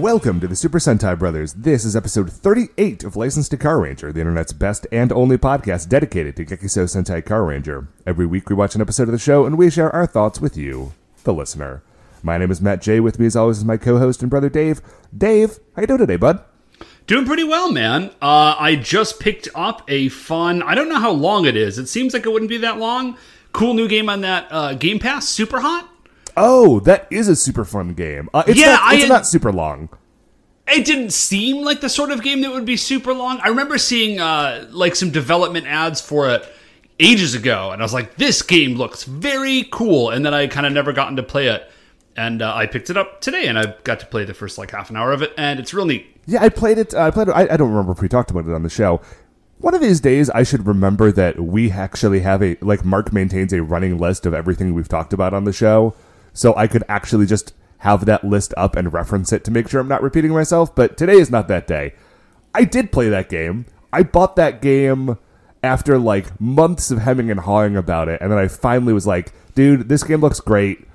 Welcome to the Super Sentai Brothers. This is episode 38 of Licensed to Car Ranger, the internet's best and only podcast dedicated to Gekiso Sentai Car Ranger. Every week we watch an episode of the show and we share our thoughts with you, the listener. My name is Matt J. With me as always is my co-host and brother Dave. Dave, how you doing today, bud? Doing pretty well, man. Uh, I just picked up a fun. I don't know how long it is. It seems like it wouldn't be that long. Cool new game on that uh, Game Pass, Super Hot. Oh, that is a super fun game. Uh, it's Yeah, not, it's had- not super long. It didn't seem like the sort of game that would be super long. I remember seeing uh, like some development ads for it ages ago, and I was like, "This game looks very cool." And then I kind of never gotten to play it, and uh, I picked it up today, and I got to play the first like half an hour of it, and it's real neat. Yeah, I played it. uh, I played it. I, I don't remember if we talked about it on the show. One of these days, I should remember that we actually have a like Mark maintains a running list of everything we've talked about on the show, so I could actually just have that list up and reference it to make sure I'm not repeating myself. But today is not that day. I did play that game. I bought that game after like months of hemming and hawing about it, and then I finally was like, "Dude, this game looks great.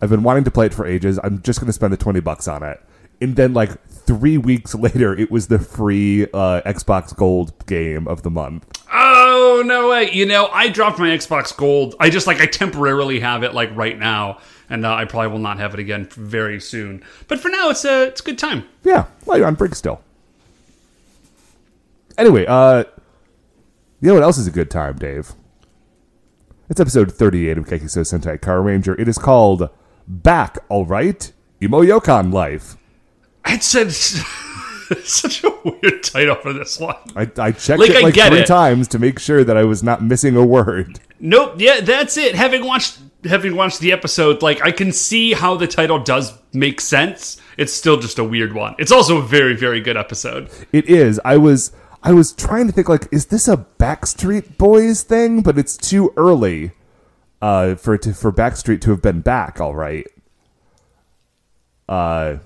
I've been wanting to play it for ages. I'm just going to spend the 20 bucks on it. And then, like, three weeks later, it was the free uh, Xbox Gold game of the month. Oh no way! You know, I dropped my Xbox Gold. I just like I temporarily have it like right now, and uh, I probably will not have it again very soon. But for now, it's a it's a good time. Yeah, well, you're on break still. Anyway, uh, you know what else is a good time, Dave? It's episode 38 of Gekiso Sentai Car Ranger. It is called Back, Alright? Emo Yokon Life. I'd said such a weird title for this one. I, I checked Like, it like three it. times to make sure that I was not missing a word. Nope. Yeah, that's it. Having watched having watched the episode, like I can see how the title does make sense. It's still just a weird one. It's also a very very good episode. It is. I was I was trying to think like, is this a Backstreet Boys thing? But it's too early uh, for it to, for Backstreet to have been back. All right. Uh,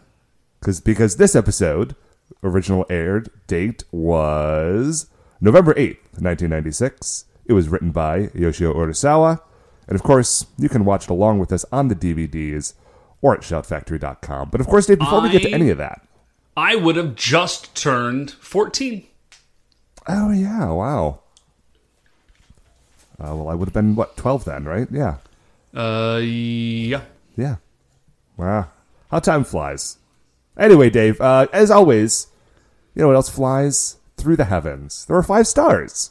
because because this episode original aired date was November eighth, nineteen ninety six. It was written by Yoshio Urasawa, and of course you can watch it along with us on the DVDs or at shoutfactory.com. But of course, Dave, before we get to any of that. I would have just turned fourteen. Oh yeah! Wow. Uh, well, I would have been what twelve then, right? Yeah, Uh, yeah. yeah. Wow, how time flies. Anyway, Dave. Uh, as always, you know what else flies through the heavens? There are five stars.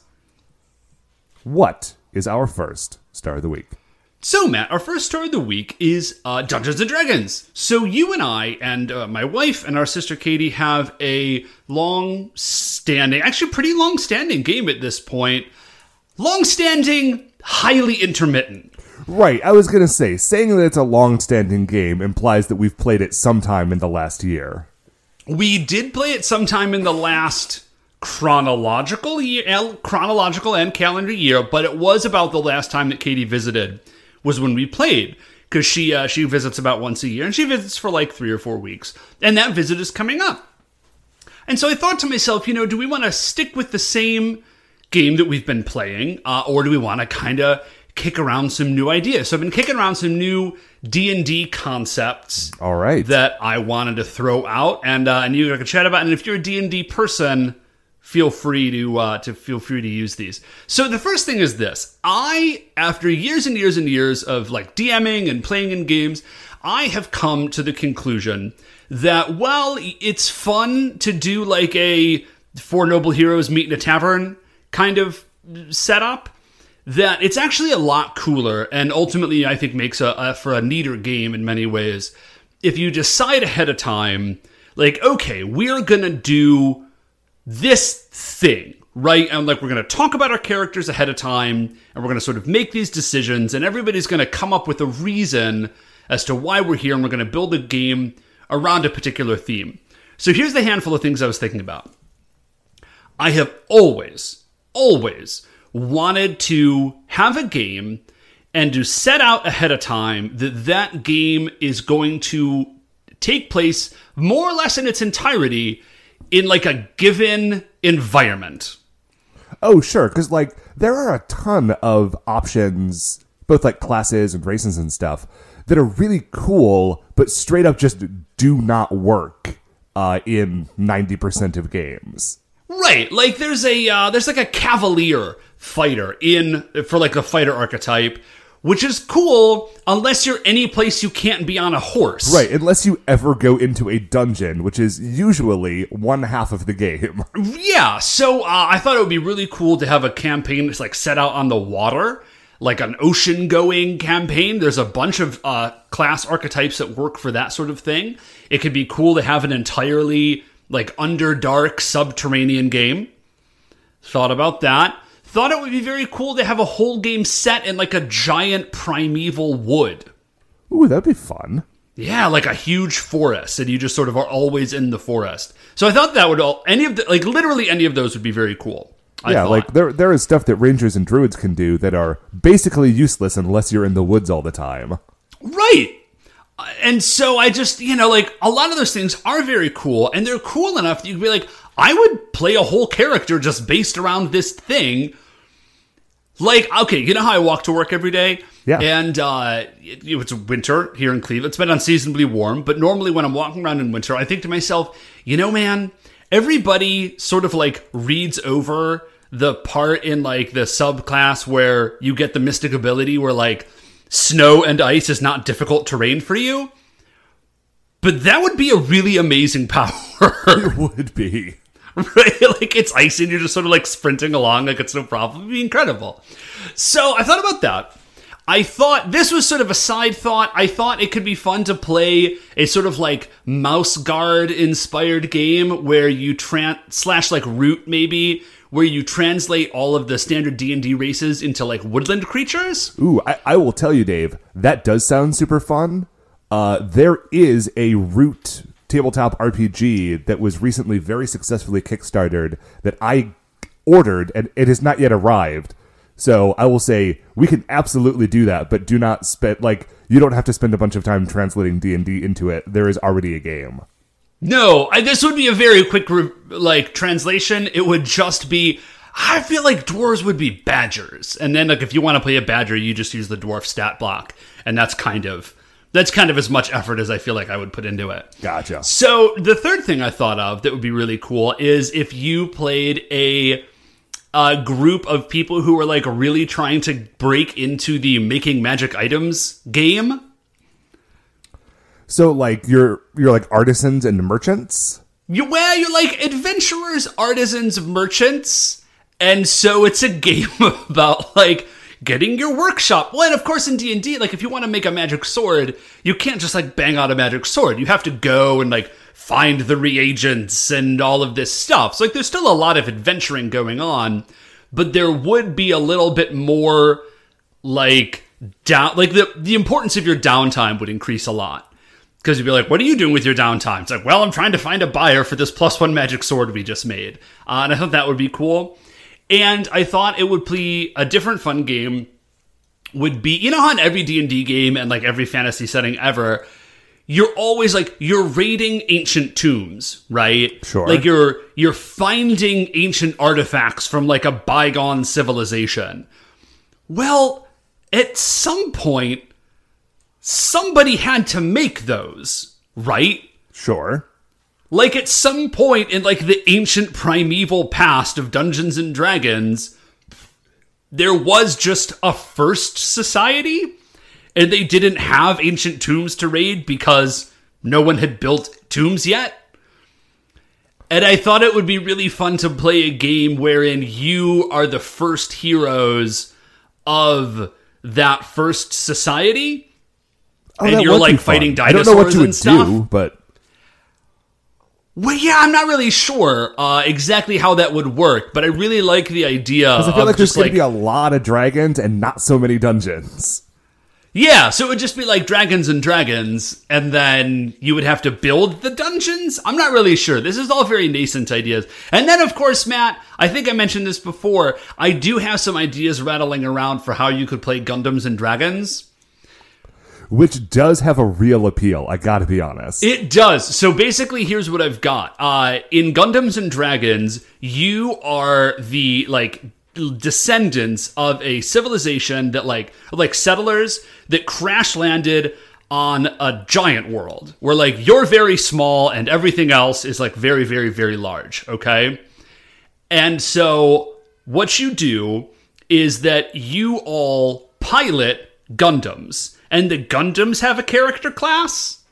What is our first star of the week? So, Matt, our first star of the week is uh, Dungeons and Dragons. So, you and I, and uh, my wife and our sister Katie, have a long standing, actually, pretty long standing game at this point. Long standing, highly intermittent. Right. I was gonna say saying that it's a long-standing game implies that we've played it sometime in the last year. We did play it sometime in the last chronological year, chronological and calendar year, but it was about the last time that Katie visited was when we played because she uh, she visits about once a year and she visits for like three or four weeks, and that visit is coming up. And so I thought to myself, you know, do we want to stick with the same game that we've been playing, uh, or do we want to kind of kick around some new ideas? So I've been kicking around some new D and D concepts All right. that I wanted to throw out, and uh, and you can chat about. And if you're a D and D person, feel free to uh, to feel free to use these. So the first thing is this: I, after years and years and years of like DMing and playing in games, I have come to the conclusion that while it's fun to do like a four noble heroes meet in a tavern kind of setup that it's actually a lot cooler and ultimately I think makes a, a for a neater game in many ways. If you decide ahead of time like okay we're gonna do this thing right? And like we're gonna talk about our characters ahead of time and we're gonna sort of make these decisions and everybody's gonna come up with a reason as to why we're here and we're gonna build a game around a particular theme. So here's the handful of things I was thinking about. I have always, always wanted to have a game and to set out ahead of time that that game is going to take place more or less in its entirety in like a given environment. Oh, sure, because like there are a ton of options, both like classes and races and stuff, that are really cool, but straight up just do not work uh, in ninety percent of games. Right, like there's a uh, there's like a cavalier fighter in for like the fighter archetype, which is cool unless you're any place you can't be on a horse. Right, unless you ever go into a dungeon, which is usually one half of the game. Yeah, so uh, I thought it would be really cool to have a campaign that's like set out on the water, like an ocean going campaign. There's a bunch of uh, class archetypes that work for that sort of thing. It could be cool to have an entirely like underdark subterranean game. Thought about that. Thought it would be very cool to have a whole game set in like a giant primeval wood. Ooh, that'd be fun. Yeah, like a huge forest, and you just sort of are always in the forest. So I thought that would all any of the like literally any of those would be very cool. I yeah, thought. like there there is stuff that rangers and druids can do that are basically useless unless you're in the woods all the time. Right. And so I just, you know, like a lot of those things are very cool and they're cool enough that you can be like, I would play a whole character just based around this thing. Like, okay, you know how I walk to work every day? Yeah. And uh, it, it's winter here in Cleveland. It's been unseasonably warm, but normally when I'm walking around in winter, I think to myself, you know, man, everybody sort of like reads over the part in like the subclass where you get the mystic ability where like snow and ice is not difficult terrain for you. But that would be a really amazing power. It would be. right? Like it's ice and you're just sort of like sprinting along like it's no problem. It'd be incredible. So I thought about that. I thought this was sort of a side thought. I thought it could be fun to play a sort of like mouse guard inspired game where you tran slash like root maybe where you translate all of the standard D&D races into like woodland creatures. Ooh, I, I will tell you, Dave, that does sound super fun. Uh, there is a root tabletop RPG that was recently very successfully kickstarted that I ordered and it has not yet arrived. So I will say we can absolutely do that, but do not spend like you don't have to spend a bunch of time translating D and D into it. There is already a game. No, I, this would be a very quick re- like translation. It would just be. I feel like dwarves would be badgers, and then like if you want to play a badger, you just use the dwarf stat block, and that's kind of that's kind of as much effort as I feel like I would put into it. Gotcha. So the third thing I thought of that would be really cool is if you played a a group of people who were like really trying to break into the making magic items game. So like you're you're like artisans and merchants. You well, you're like adventurers, artisans, merchants, and so it's a game about like getting your workshop. Well, and of course in D and D, like if you want to make a magic sword, you can't just like bang out a magic sword. You have to go and like find the reagents and all of this stuff. So like there's still a lot of adventuring going on, but there would be a little bit more like down like the the importance of your downtime would increase a lot. Because you'd be like, what are you doing with your downtime? It's like, well, I'm trying to find a buyer for this plus one magic sword we just made. Uh, and I thought that would be cool. And I thought it would be a different fun game would be, you know how in every D&D game and like every fantasy setting ever, you're always like you're raiding ancient tombs, right? Sure. Like you're you're finding ancient artifacts from like a bygone civilization. Well, at some point somebody had to make those, right? Sure. Like at some point in like the ancient primeval past of Dungeons and Dragons, there was just a first society and they didn't have ancient tombs to raid because no one had built tombs yet. And I thought it would be really fun to play a game wherein you are the first heroes of that first society. Oh, And you're, like, fun. fighting I don't know what dinosaurs you would and stuff. do, but Well, yeah, I'm not really sure uh, exactly how that would work, but I really like the idea Because I feel like there's going like to be a lot of dragons and not so many dungeons. yeah, so it would just be like dragons and dragons, and then you would have to build the dungeons. I'm not really sure. This is all very nascent ideas, and then of course, Matt, I think I mentioned this before. I do have some ideas rattling around for how you could play Gundams and Dragons. Which does have a real appeal. I got to be honest. It does. So basically, here's what I've got. Uh, in Gundams and Dragons, you are the like descendants of a civilization that like like settlers that crash landed on a giant world where like you're very small and everything else is like very very very large okay and so what you do is that you all pilot gundams and the gundams have a character class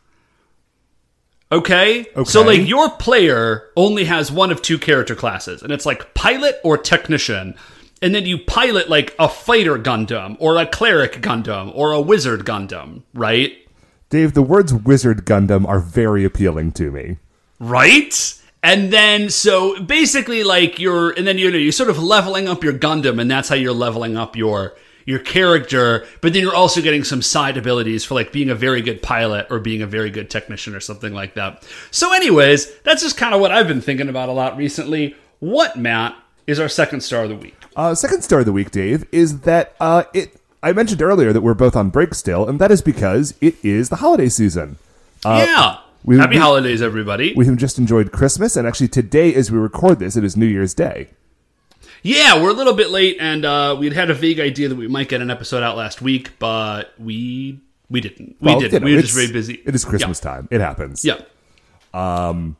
Okay? So, like, your player only has one of two character classes, and it's like pilot or technician. And then you pilot, like, a fighter Gundam, or a cleric Gundam, or a wizard Gundam, right? Dave, the words Wizard Gundam are very appealing to me. Right? And then, so basically, like, you're, and then you know, you're sort of leveling up your Gundam, and that's how you're leveling up your your character, but then you're also getting some side abilities for like being a very good pilot or being a very good technician or something like that. So, anyways, that's just kind of what I've been thinking about a lot recently. What, Matt, is our second star of the week? Uh, second star of the week, Dave, is that uh, it. I mentioned earlier that we're both on break still, and that is because it is the holiday season. yeah. we- Happy we- holidays, everybody. We have just enjoyed Christmas, and actually today, as we record this, it is New Year's Day. Yeah, we're a little bit late, and uh, we'd had a vague idea that we might get an episode out last week, but we we didn't. We Well, didn't. you know, we were just very busy. It is Christmas time. It happens. Yeah. Um,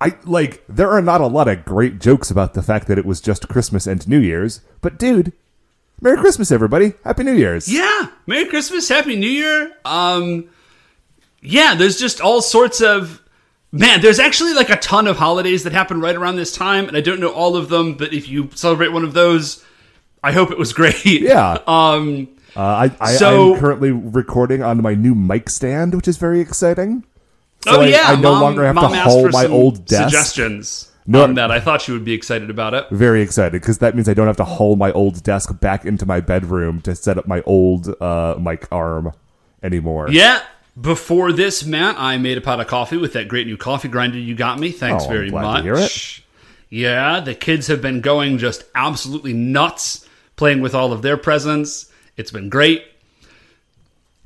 I like. There are not a lot of great jokes about the fact that it was just Christmas and New Year's, but dude, Merry Christmas, everybody! Happy New Year's! Yeah. Merry Christmas, Happy New Year. Um, yeah, there's just all sorts of man. There's actually like a ton of holidays that happen right around this time, and I don't know all of them. But if you celebrate one of those, I hope it was great. Yeah. Um. Uh, I, I, So- I'm currently recording on my new mic stand, which is very exciting. So oh I, yeah. I no Mom- longer have Mom to for my old desk. Suggestions No- on that. I thought you would be excited about it. Very excited because that means I don't have to haul my old desk back into my bedroom to set up my old uh, mic arm anymore. Yeah. Before this, Matt, I made a pot of coffee with that great new coffee grinder you got me. Thanks Oh, very much. hear it. Yeah, the kids have been going just absolutely nuts playing with all of their presents. It's been great.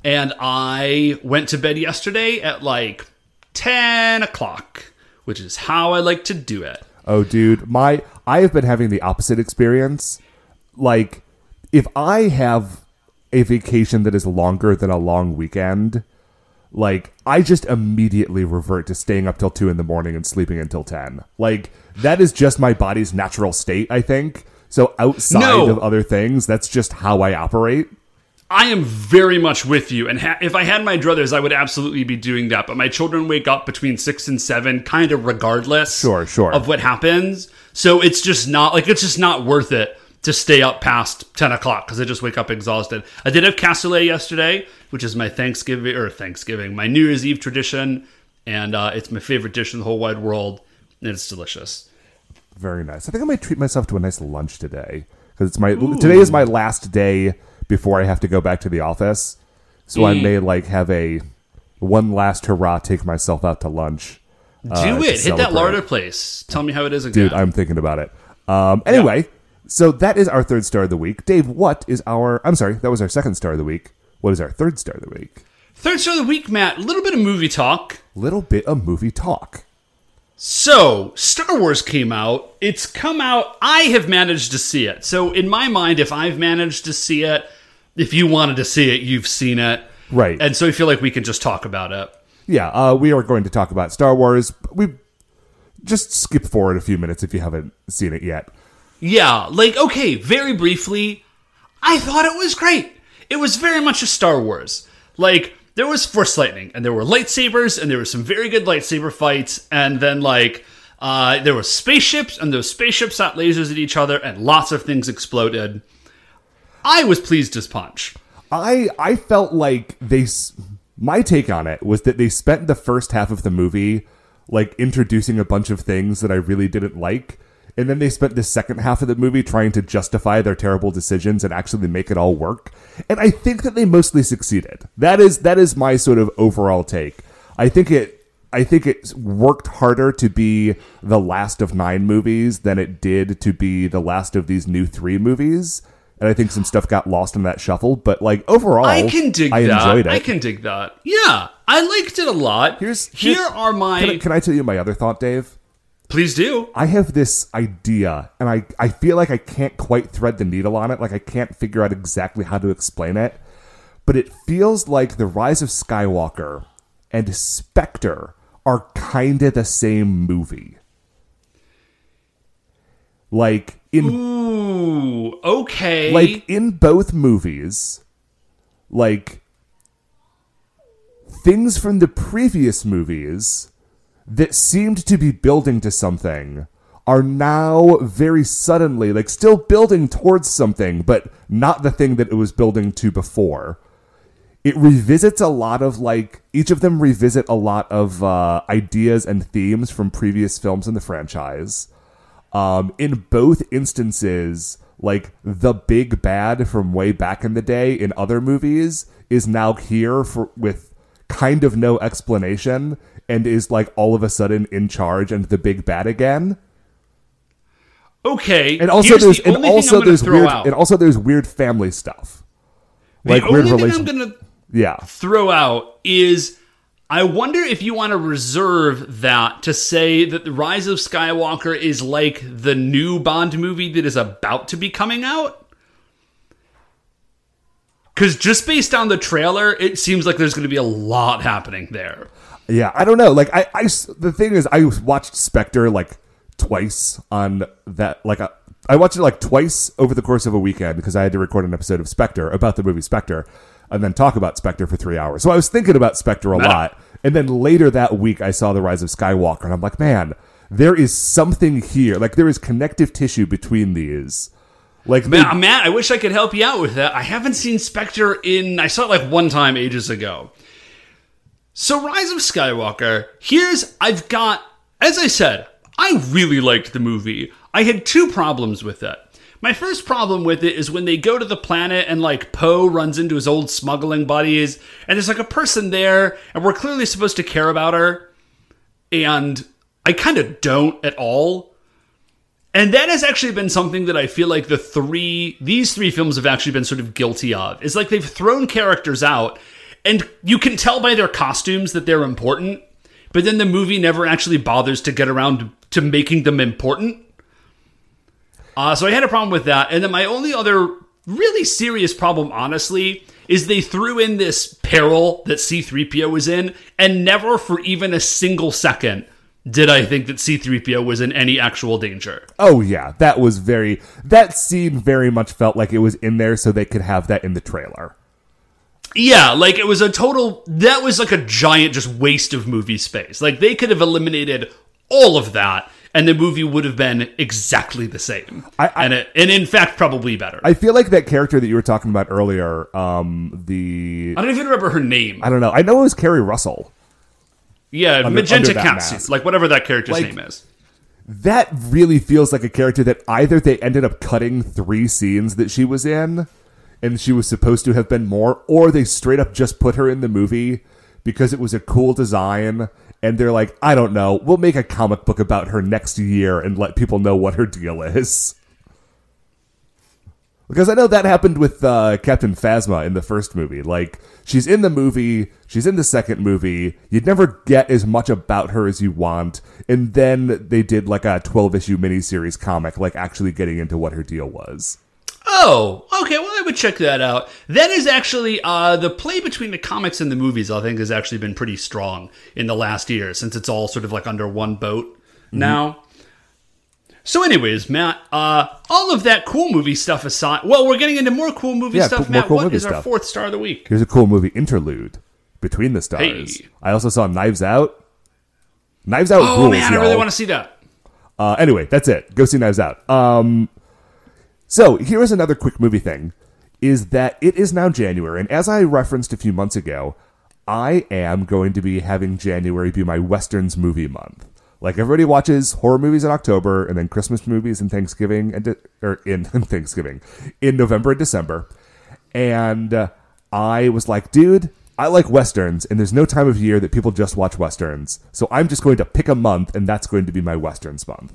And I went to bed yesterday at like 10 o'clock, which is how I like to do it. Oh, dude, my I have been having the opposite experience. Like, if I have a vacation that is longer than a long weekend, like I just immediately revert to staying up till two in the morning and sleeping until ten. Like that is just my body's natural state. I think so. Outside No. of other things, that's just how I operate. I am very much with you. And ha- if I had my druthers, I would absolutely be doing that. But my children wake up between six and seven, kind of regardless Sure, sure. of what happens. So it's just not like it's just not worth it to stay up past 10 o'clock because I just wake up exhausted. I did have cassoulet yesterday, which is my Thanksgiving or Thanksgiving, my New Year's Eve tradition. And uh, it's my favorite dish in the whole wide world. And it's delicious. Very nice. I think I might treat myself to a nice lunch today because it's my today is my last day before I have to go back to the office. So I Mm. may like have a one last hurrah, take myself out to lunch. uh, Do to it. Hit that celebrate. larder place. Tell me how it is again. dude. I'm thinking about it. Um, anyway, so that is our third star of the week. Dave, what is our? I'm sorry, that was our second star of the week. What is our third star of the week? Third star of the week, Matt. A little bit of movie talk. Little bit of movie talk. So, Star Wars came out. It's come out. I have managed to see it. So, in my mind, if I've managed to see it, if you wanted to see it, you've seen it. Right. And so I feel like we can just talk about it. Yeah, uh, we are going to talk about Star Wars. We just skip forward a few minutes if you haven't seen it yet. Yeah, like, okay, very briefly, I thought it was great. It was very much a Star Wars. Like, there was Force Lightning, and there were lightsabers, and there were some very good lightsaber fights, and then, like, uh, there were spaceships, and those spaceships shot lasers at each other, and lots of things exploded. I was pleased as punch. I I felt like they. My take on it was that they spent the first half of the movie like introducing a bunch of things that I really didn't like, and then they spent the second half of the movie trying to justify their terrible decisions and actually make it all work. And I think that they mostly succeeded. That is that is my sort of overall take. I think it. I think it worked harder to be the last of nine movies than it did to be the last of these new three movies. and I think some stuff got lost in that shuffle. But like overall, I can dig I that. enjoyed it. I can dig that. Yeah, I liked it a lot. Here's, here here's- are my. Can I, can I tell you my other thought, Dave? Please do. I have this idea, and I, I feel like I can't quite thread the needle on it. Like I can't figure out exactly how to explain it. But it feels like The Rise of Skywalker and Spectre are kind of the same movie. Like in Ooh, okay. like in both movies, like things from the previous movies that seemed to be building to something are now very suddenly like still building towards something but not the thing that it was building to before. It revisits a lot of like each of them revisit a lot of uh, ideas and themes from previous films in the franchise. Um, in both instances, like the big bad from way back in the day in other movies is now here for with kind of no explanation and is like all of a sudden in charge and the big bad again. okay. And also here's there's the and also there's weird out. and also there's weird family stuff. the Like only weird thing. I'm gonna yeah. throw out is I wonder if you want to reserve that to say that the Rise of Skywalker is like the new Bond movie that is about to be coming out. Because just based on the trailer, it seems like there's going to be a lot happening there. Yeah, I don't know. Like, I, I, the thing is, I watched Spectre like twice on that. Like, I, I watched it like twice over the course of a weekend because I had to record an episode of Spectre about the movie Spectre, and then talk about Spectre for three hours. So I was thinking about Spectre a lot. And then later that week, I saw The Rise of Skywalker, and I'm like, man, there is something here. Like, there is connective tissue between these. Like, they- Matt, I wish I could help you out with that. I haven't seen Spectre in. I saw it like one time ages ago. So, Rise of Skywalker, here's. I've got. As I said, I really liked the movie. I had two problems with it. My first problem with it is when they go to the planet and like Poe runs into his old smuggling buddies, and there's like a person there, and we're clearly supposed to care about her, and I kind of don't at all. And that has actually been something that I feel like the three, these three films have actually been sort of guilty of. It's like they've thrown characters out, and you can tell by their costumes that they're important, but then the movie never actually bothers to get around to making them important. Uh, so I had a problem with that. And then my only other really serious problem, honestly, is they threw in this peril that C3PO was in, and never for even a single second did I think that C3PO was in any actual danger. oh yeah, that was very. That scene very much felt like it was in there so they could have that in the trailer. Yeah, like it was a total. That was like a giant just waste of movie space. Like they could have eliminated all of that, and the movie would have been exactly the same. I- I- and it, and in fact, probably better. I, I feel like that character that you were talking about earlier, um, the I don't even remember her name. I don't know. I know it was Keri Russell. Yeah, under magenta catsuit, like whatever that character's Like- name is. That really feels like a character that either they ended up cutting three scenes that she was in, and she was supposed to have been more, or they straight up just put her in the movie because it was a cool design. And they're like, I don't know, we'll make a comic book about her next year and let people know what her deal is. Because I know that happened with uh, Captain Phasma in the first movie. Like, she's in the movie, she's in the second movie. You'd never get as much about her as you want. And then they did like a 12 issue miniseries comic, like actually getting into what her deal was. Oh, okay. Well, I would check that out. That is actually uh, the play between the comics and the movies. I think has actually been pretty strong in the last year since it's all sort of like under one boat Mm-hmm. now. So, anyways, Matt, uh, all of that cool movie stuff aside, well, we're getting into more cool movie Yeah, stuff. cool- Matt, cool what is our stuff. fourth star of the week? Here's a cool movie interlude Between the Stars. Hey. I also saw Knives Out. Knives Out Oh rules, man, I y'all. really want to see that. Uh, anyway, that's it. Go see Knives Out. Um, so here is another quick movie thing: is that it is now January, and as I referenced a few months ago, I am going to be having January be my westerns movie month. Like everybody watches horror movies in October, and then Christmas movies in Thanksgiving and de- or in Thanksgiving in November and December. And uh, I was like, dude, I like westerns, and there's no time of year that people just watch westerns. So I'm just going to pick a month, and that's going to be my westerns month.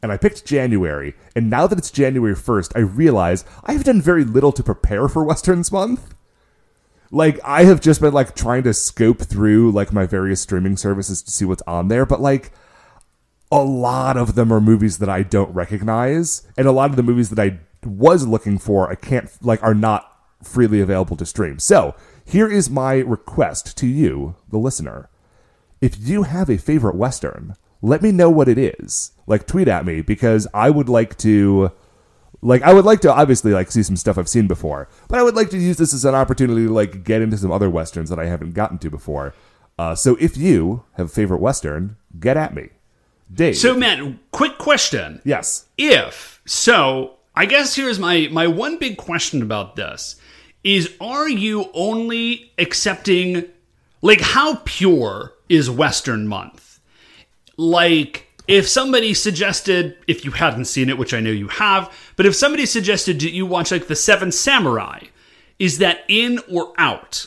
and I picked January. And now that it's January 1st, I realize I have done very little to prepare for Westerns Month. Like I have just been like trying to scope through like my various streaming services to see what's on there, but like a lot of them are movies that I don't recognize, and a lot of the movies that I was looking for, I can't like are not freely available to stream. So here is my request to you, the listener. If you have a favorite Western, let me know what it is. Like tweet at me because I would like to like I would like to obviously like see some stuff I've seen before, but I would like to use this as an opportunity to like get into some other westerns that I haven't gotten to before. Uh, so if you have a favorite western, get at me. Dave. So, Matt, quick question. yes. if so i guess here's my my one big question about this is are you only accepting like how pure is western month like if somebody suggested if you hadn't seen it which i know you have but if somebody suggested that you watch like the seven samurai is that in or out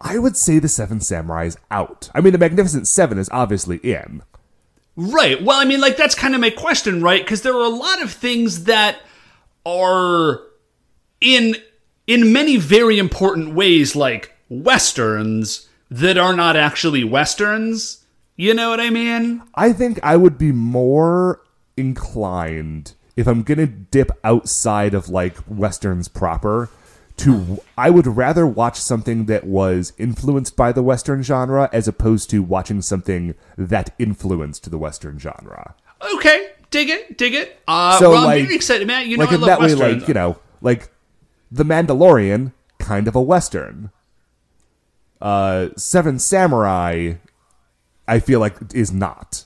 I would say the Seven Samurai is out. I mean, the Magnificent Seven is obviously in. Right. Well, I mean, like, that's kind of my question, right? Because there are a lot of things that are in in many very important ways like westerns that are not actually westerns. You know what I mean? I think I would be more inclined if I'm gonna dip outside of like westerns proper to I would rather watch something that was influenced by the western genre as opposed to watching something that influenced the western genre. Okay, dig it, dig it. Uh, So, well, I'm like- excited, man. You know, like I in that way, like you know, like the Mandalorian, kind of a western. Uh, Seven Samurai, I feel like is not.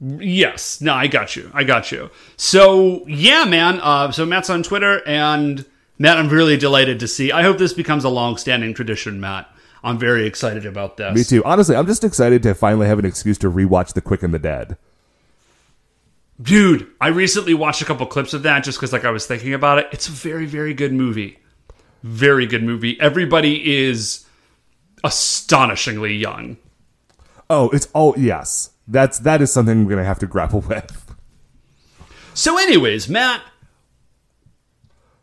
Yes. No, I got you. I got you. So yeah, man. Uh, so Matt's on Twitter, and Matt, I'm really delighted to see. I hope this becomes a long-standing tradition, Matt. I'm very excited about this. Me too. Honestly, I'm just excited to finally have an excuse to rewatch The Quick and the Dead. Dude, I recently watched a couple clips of that just because like I was thinking about it. It's a very, very good movie. Very good movie. Everybody is astonishingly young. Oh, it's oh yes. That's that is something we're gonna have to grapple with. So, anyways, Matt,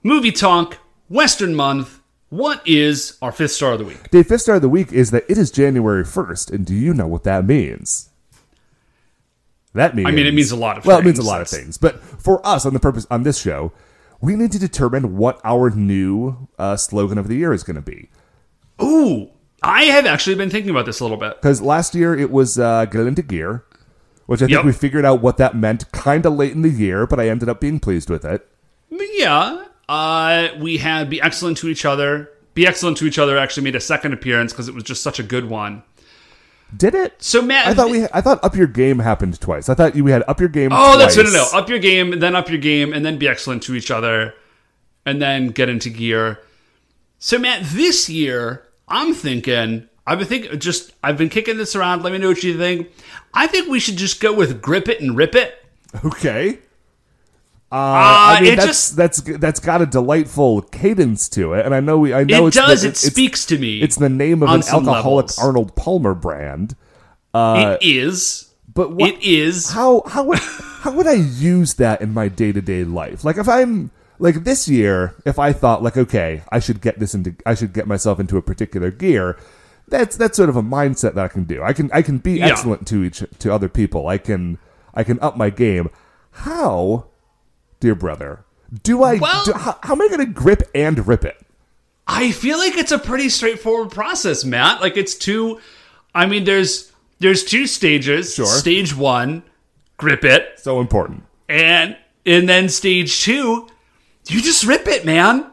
movie talk, Western month. What is our fifth star of the week? The fifth star of the week is that it is January first, and do you know what that means? That means I mean, it means a lot of well, it means a lot of things. But for us, on the purpose on this show, we need to determine what our new uh, slogan of the year is going to be. Ooh, I have actually been thinking about this a little bit. Because last year it was uh, get into gear, which I think Yep. we figured out what that meant kind of late in the year, but I ended up being pleased with it. Yeah, uh, we had Be Excellent to Each Other. Be Excellent to Each Other actually made a second appearance because it was just such a good one. Did it? So, Matt, I thought we I thought up your game happened twice. I thought you we had up your game. Oh, that's no, twice. no, no. Up your game, then up your game, and then be excellent to each other, and then get into gear. So, Matt, this year, I'm thinking, I've been thinking, just, I've been kicking this around. Let me know what you think. I think we should just go with grip it and rip it. Okay. Uh, Uh, I mean, it that's just, that's that's got a delightful cadence to it, and I know we I know it does, the, it speaks to me. It's the name of an alcoholic levels. Arnold Palmer brand. it is. But what, It is. how how would how would I use that in my day to day life? Like if I'm like this year, if I thought like okay, I should get this into I should get myself into a particular gear. That's that's sort of a mindset that I can do. I can I can be Yeah. excellent to each to other people. I can I can up my game. How, dear brother, do I? Well- do, how, how am I going to grip and rip it? I feel like it's a pretty straightforward process, Matt. Like it's two I mean there's there's two stages. Sure. Stage 1, grip it, So important. and and then stage 2, you just rip it, man.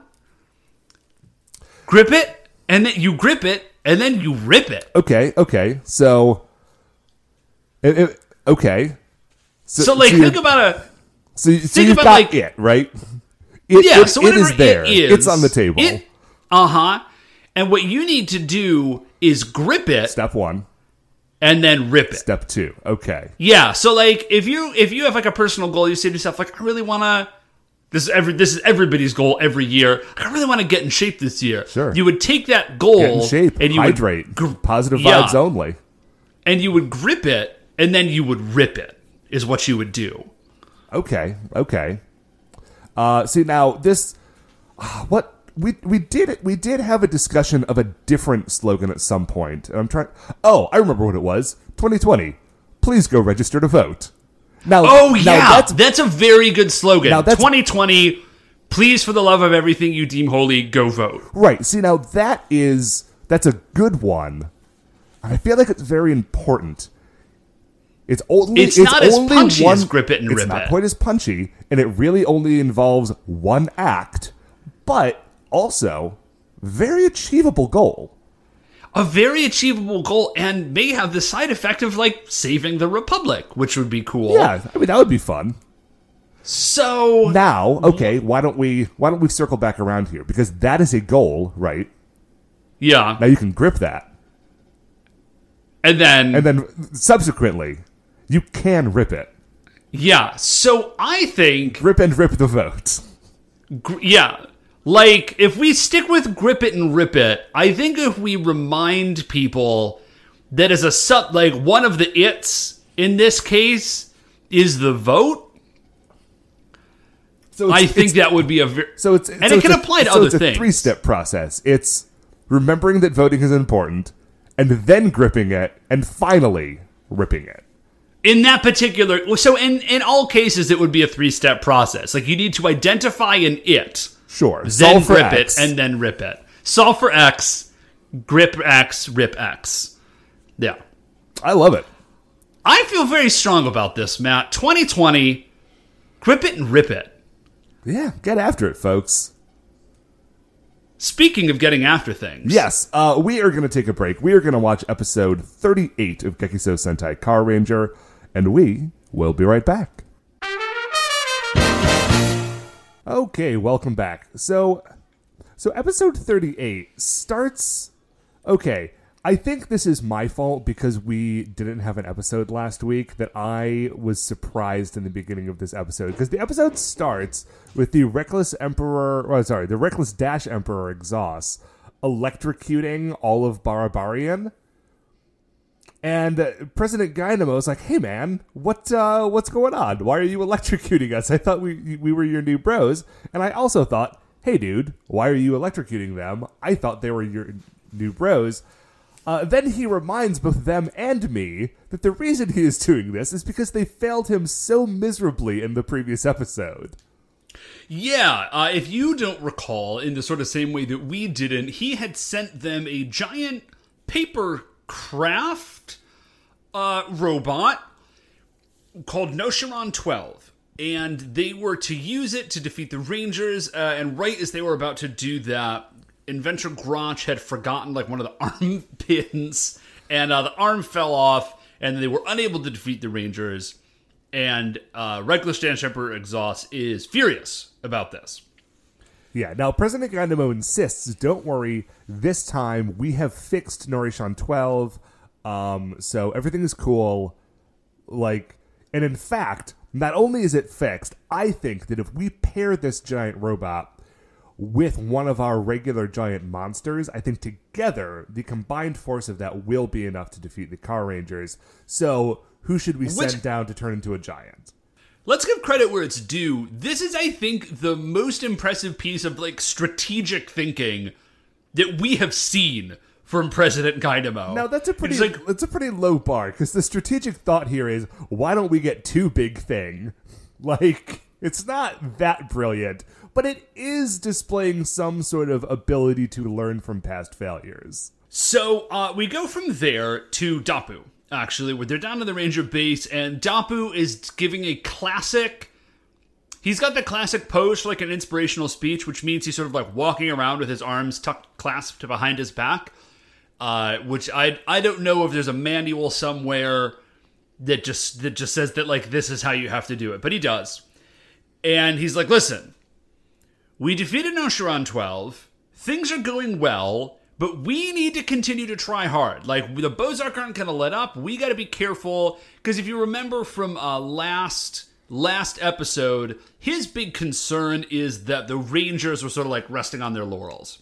Grip it and then you grip it and then you rip it. Okay, okay. So, it, it- okay. So like you're- think about a So, so Think you've about, got like- it, right? It, yeah, it- so it whatever there. It is, it's on the table. Uh huh. And what you need to do is grip it Step one. and then rip it. Step two. Okay. Yeah. So like if you if you have like a personal goal, you say to yourself like I really want to. This is every this is everybody's goal every year. I really want to get in shape this year. Sure. You would take that goal Get in shape. and you hydrate. would gr- Positive Yeah. vibes only. and you would grip it and then you would rip it is what you would do. Okay, okay. Uh, see now this, ah, what we we did we did have a discussion of a different slogan at some point. point, and I'm trying. Oh, I remember what it was. 2020. Please go register to vote. Now, Oh now yeah, that's that's, a very good slogan. Now that's- 2020. Please, for the love of everything you deem holy, go vote. right. See now that is that's a good one. I feel like it's very important. It's only It's not as punchy one, as Grip It and it's Rip not It. quite as punchy, and it really only involves one act, but also very achievable goal. A very achievable goal, and may have the side effect of like saving the republic, which would be cool. Yeah, I mean that would be fun. So Now, okay, why don't we why don't we circle back around here because that is a goal, right? yeah, Now you can grip that, and then and then subsequently, you can rip it, yeah. So I think grip and rip the vote. Gr- yeah. Like, if we stick with grip it and rip it, I think if we remind people that as a sub, like, one of the it's in this case is the vote, So I think that would be a very. so it's and so it it's can a- apply to so other it's a things. Three step process. It's remembering that voting is important, and then gripping it, and finally ripping it. In that particular. So, in, in all cases, it would be a three step process. Like, you need to identify an it, Sure. then solve grip X. it, and then rip it. Solve for X, grip X, rip X. Yeah. I love it. I feel very strong about this, Matt. 2020, grip it and rip it. Yeah, get after it, folks. Speaking of getting after things, Yes, uh, we are going to take a break. We are going to watch episode 38 of Gekiso Sentai Car Ranger, and we will be right back. Okay, welcome back. So, so episode 38 starts. Okay, I think this is my fault because we didn't have an episode last week that I was surprised in the beginning of this episode because the episode starts with the reckless emperor, oh, sorry, the reckless dash emperor exhaust electrocuting all of Barabarian. And uh, President Dynamo is like, "Hey man, what uh, what's going on? Why are you electrocuting us? I thought we we were your new bros." And I also thought, "Hey dude, why are you electrocuting them? I thought they were your new bros." Uh, then he reminds both them and me that the reason he is doing this is because they failed him so miserably in the previous episode. Yeah, uh, if you don't recall, in the sort of same way that we didn't, he had sent them a giant paper craft uh, robot called Noshiron 12. And they were to use it to defeat the Rangers. Uh, and right as they were about to do that, Inventor Grotch had forgotten like one of the arm pins, and uh, the arm fell off, and they were unable to defeat the Rangers. And uh, Reckless Dash Emperor Exhaust is furious about this. Yeah, now President Gandamo insists, don't worry, this time we have fixed Noshiron 12, um, so everything is cool. Like, and in fact, not only is it fixed, I think that if we pair this giant robot with one of our regular giant monsters, I think together the combined force of that will be enough to defeat the Car Rangers. So, who should we Which- send down to turn into a giant? Let's give credit where it's due. This is, I think, the most impressive piece of like strategic thinking that we have seen from President Dynamo. Now that's a pretty It's like that's a pretty low bar because the strategic thought here is why don't we get two big thing? Like it's not that brilliant, but it is displaying some sort of ability to learn from past failures. So uh, we go from there to Dapu, actually, where they're down to the Ranger base, and Dapu is giving a classic. He's got the classic pose like an inspirational speech, which means he's sort of like walking around with his arms tucked, clasped behind his back. Uh, which I I don't know if there's a manual somewhere that just that just says that like this is how you have to do it, but he does. And he's like, "Listen, we defeated Noshiron 12. Things are going well, but we need to continue to try hard. Like, the Bowzock aren't going to let up. We got to be careful. Because if you remember from uh, last last episode, his big concern is that the Rangers were sort of like resting on their laurels.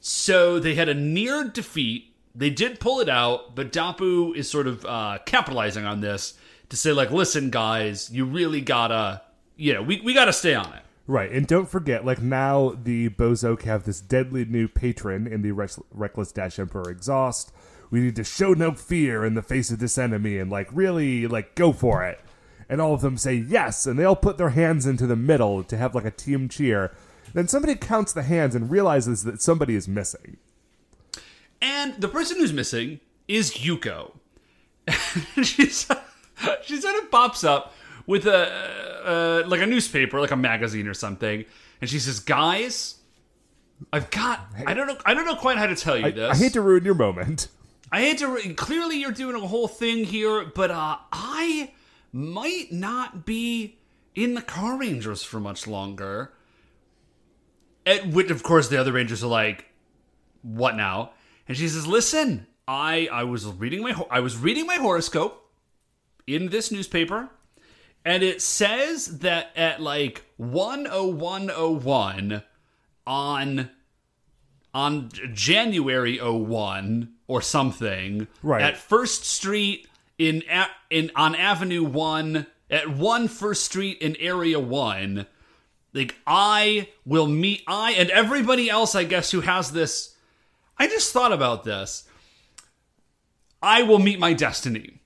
So they had a near defeat. They did pull it out, but Dapu is sort of uh, capitalizing on this to say like, listen, guys, you really gotta, you know, we we gotta stay on it. Right, and don't forget, like now the Bowzock have this deadly new patron in the Rex- Reckless Dash Emperor exhaust. We need to show no fear in the face of this enemy and like really like go for it. And all of them say yes, and they all put their hands into the middle to have like a team cheer. Then somebody counts the hands and realizes that somebody is missing. And the person who's missing is Yuko. she's she sort of pops up with a uh, like a newspaper, like a magazine or something, and she says, "Guys, I've got I don't know I don't know quite how to tell you I, this. I hate to ruin your moment. I hate to re- clearly you're doing a whole thing here, but uh, I might not be in the Car Rangers for much longer." At which, of course, the other Rangers are like, "What now?" And she says, "Listen, I I was reading my ho- I was reading my horoscope in this newspaper, and it says that at like 10101 on on January 01 or something Right. at First Street in in on Avenue 1 at 1 First Street in Area 1 like I will meet I and everybody else I guess who has this I just thought about this I will meet my destiny.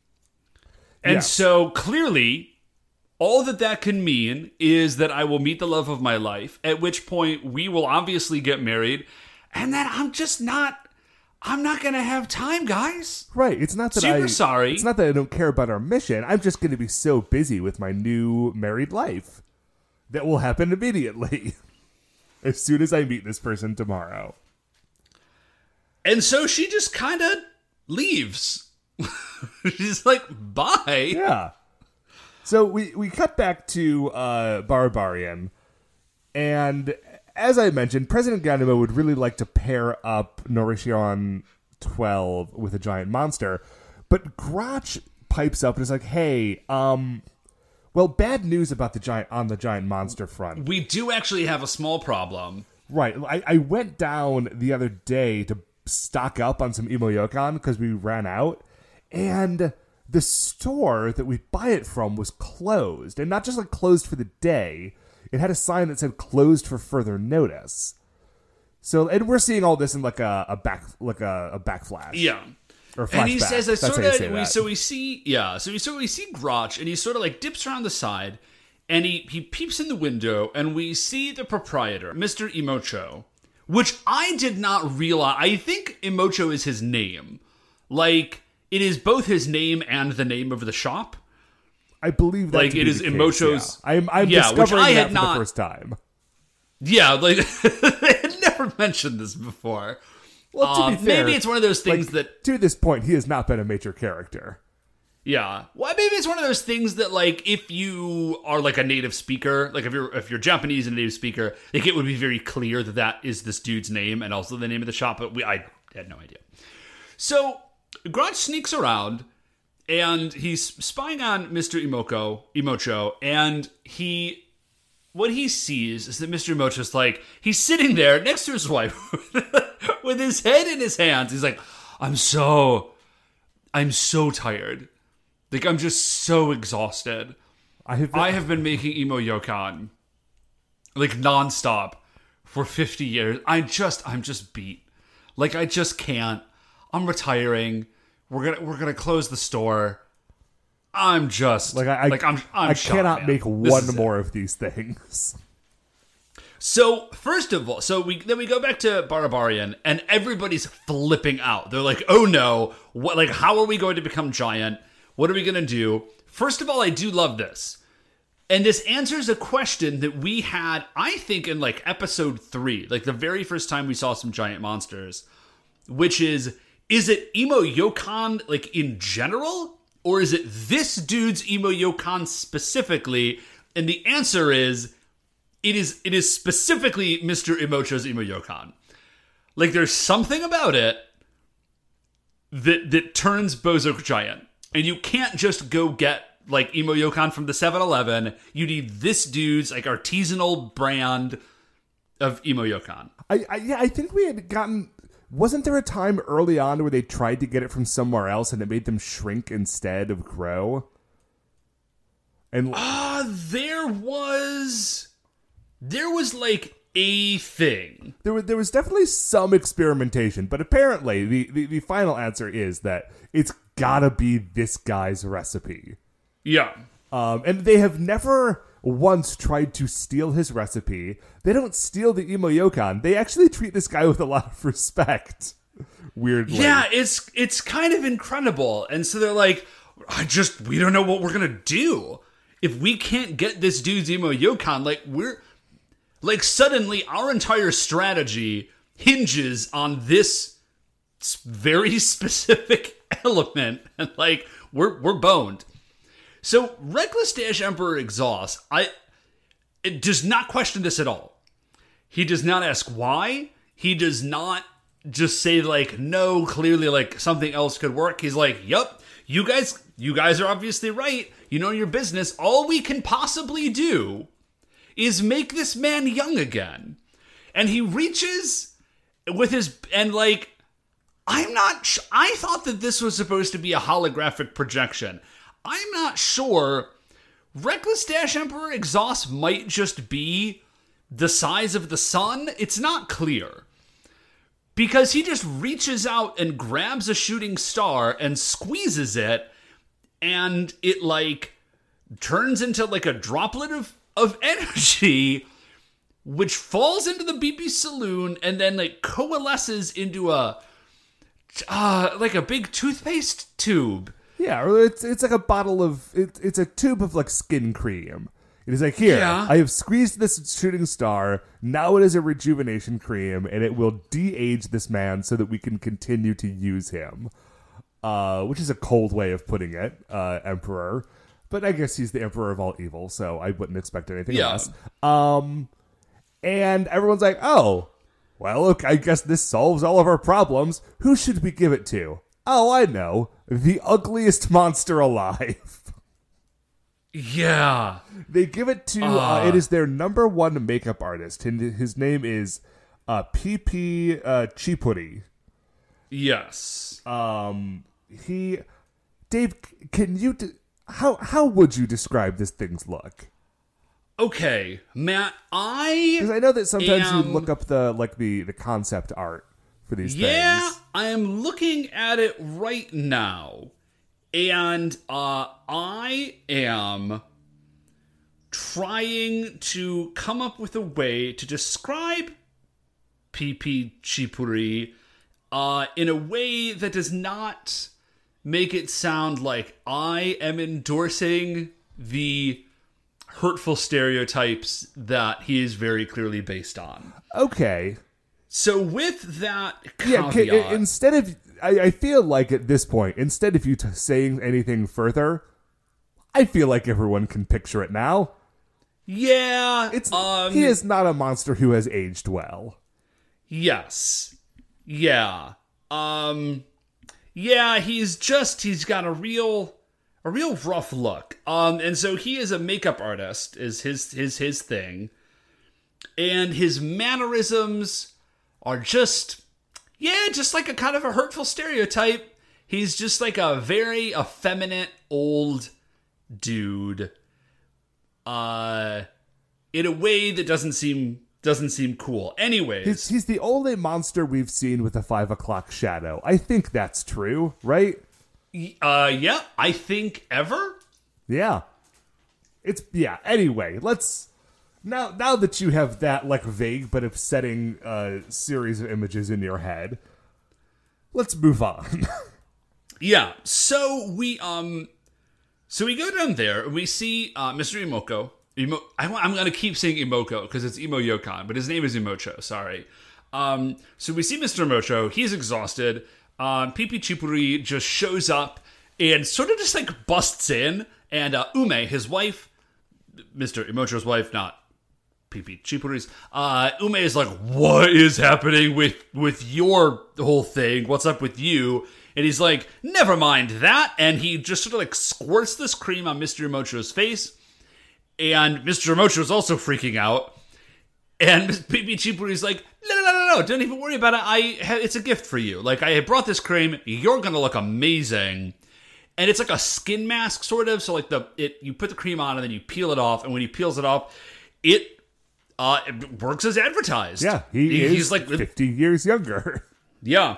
And Yes. so clearly all that that can mean is that I will meet the love of my life, at which point we will obviously get married, and that I'm just not I'm not going to have time, guys. Right. It's not that Super I sorry. It's not that I don't care about our mission. I'm just going to be so busy with my new married life that will happen immediately as soon as I meet this person tomorrow. And so she just kind of leaves. She's like, "Bye." Yeah. So we we cut back to uh, Barbarian, and as I mentioned, President Ganima would really like to pair up Noshiron twelve with a giant monster, but Grotch pipes up and is like, "Hey, um, well, bad news about the giant on the giant monster front. We do actually have a small problem. Right. I, I went down the other day to stock up on some Imo Yokan because we ran out, and the store that we buy it from was closed, and not just like closed for the day. It had a sign that said "closed for further notice." So, and we're seeing all this in like a, a back like a, a backflash. Yeah. Or and he says, "I sort how you say of." We, so we see, yeah. So we so we see Grotch, and he sort of like dips around the side, and he he peeps in the window, and we see the proprietor, Mister Imocho, which I did not realize. I think Imocho is his name, like it is both his name and the name of the shop. I believe that like, it is the yeah. I'm I'm Yeah, discovering I that for not- the first time. Yeah, like they had never mentioned this before. Well, to Um, be fair, maybe it's one of those things like, that to this point he has not been a major character. Yeah. Well, maybe it's one of those things that, like, if you are like a native speaker, like if you're if you're Japanese and a native speaker, like it would be very clear that that is this dude's name and also the name of the shop. But we, I had no idea. So Grotch sneaks around and he's spying on Mister Imoko Imocho, and he. What he sees is that Mr. Imocho's like, he's sitting there next to his wife with his head in his hands. He's like, I'm so, I'm so tired. Like I'm just so exhausted. I have I have been making imo yokan like nonstop for 50 years. I just I'm just beat. Like I just can't. I'm retiring. We're gonna we're gonna close the store. I'm just like I, like I'm, I'm I shot, cannot man. make This one is it. more of these things. So first of all, so we then we go back to Barbarian, and everybody's flipping out. They're like, "Oh no! What? Like, how are we going to become giant? What are we going to do?" First of all, I do love this, and this answers a question that we had, I think, in like episode three, like the very first time we saw some giant monsters, which is, is it imo yokan like in general, or is it this dude's imo yokan specifically? And the answer is it is it is specifically Mr. Imocho's Imo Yokan. Like there's something about it that that turns Bowzock giant. And you can't just go get like Imo Yokan from the 7-Eleven. You need this dude's like artisanal brand of Imo Yokan. I, I yeah, I think we had gotten. Wasn't there a time early on where they tried to get it from somewhere else and it made them shrink instead of grow? And Uh, there was there was like a thing. there was there was definitely some experimentation, but apparently the, the, the final answer is that it's gotta be this guy's recipe. Yeah. Um, and they have never once tried to steal his recipe. They don't steal the imo yokan. They actually treat this guy with a lot of respect. Weirdly. Yeah, it's it's kind of incredible. And so they're like, I just we don't know what we're gonna do. If we can't get this dude's imo yokan, like we're like suddenly our entire strategy hinges on this very specific element, and like we're we're boned. So reckless dash emperor exhaust, I it does not question this at all. He does not ask why. He does not just say like no, clearly like something else could work. He's like, "Yep, you guys you guys are obviously right. You know your business. All we can possibly do is make this man young again." And he reaches with his and like I'm not sh- I thought that this was supposed to be a holographic projection. I'm not sure Reckless Dash Emperor exhaust might just be the size of the sun. It's not clear. Because he just reaches out and grabs a shooting star and squeezes it, and it like turns into like a droplet of, of energy, which falls into the BP saloon and then like coalesces into a uh, like a big toothpaste tube. Yeah, or it's it's like a bottle of it, it's a tube of like skin cream. It is like here, Yeah. I have squeezed this shooting star. Now it is a rejuvenation cream, and it will de-age this man so that we can continue to use him. Uh, which is a cold way of putting it, uh, Emperor. But I guess he's the Emperor of all evil, so I wouldn't expect anything Yeah. less. Um, and everyone's like, "Oh, well, look, I guess this solves all of our problems. Who should we give it to? Oh, I know. The ugliest monster alive. Yeah. they give it to, uh, it is their number one makeup artist, and his name is uh, PP uh. Yes. Um, he, Dave, can you, de- how, how would you describe this thing's look? Okay, Matt, I Because I know that sometimes am- you look up the, like, the, the concept art for these Yeah, things. I am looking at it right now. And uh I am trying to come up with a way to describe PP Chipuri uh in a way that does not make it sound like I am endorsing the hurtful stereotypes that he is very clearly based on. Okay. So with that Yeah, caveat, ca- instead of I, I feel like at this point, instead of you t- saying anything further, I feel like everyone can picture it now. yeah, It's um, he is not a monster who has aged well. yes, yeah, um, yeah. He's just he's got a real a real rough look. Um, and so he is a makeup artist is his his his thing, and his mannerisms are just yeah, just like a kind of a hurtful stereotype. He's just like a very effeminate old dude uh in a way that doesn't seem doesn't seem cool. Anyways, He's, he's the only monster we've seen with a five o'clock shadow. I think that's true, right? uh yeah, I think ever. Yeah. It's yeah. Anyway, let's now now that you have that like vague but upsetting uh, series of images in your head, let's move on. Yeah. So we um so we go down there and we see uh Mr. Imoko. Imo- I, going to keep saying Imoko because it's Imo Yokan, but his name is Imocho. Sorry. Um, so we see Mr. Imocho. He's exhausted. Um, Pipi Chipuri just shows up and sort of just like busts in. And uh, Ume, his wife, Mr. Imocho's wife, not Pipi Chipuri's, uh, Ume is like, "What is happening with with your whole thing? What's up with you?" And he's like, "Never mind that." And he just sort of like squirts this cream on Mr. Imocho's face. And Mr. Imocho is also freaking out. And Pipi Chipuri's like, no, no, no, no, no, don't even worry about it. I ha- it's a gift for you. Like I brought this cream. You're gonna look amazing. and it's like a skin mask sort of. So like the it you put the cream on and then you peel it off, and when he peels it off, it uh it works as advertised. Yeah, he, is he's like 50 years younger. yeah.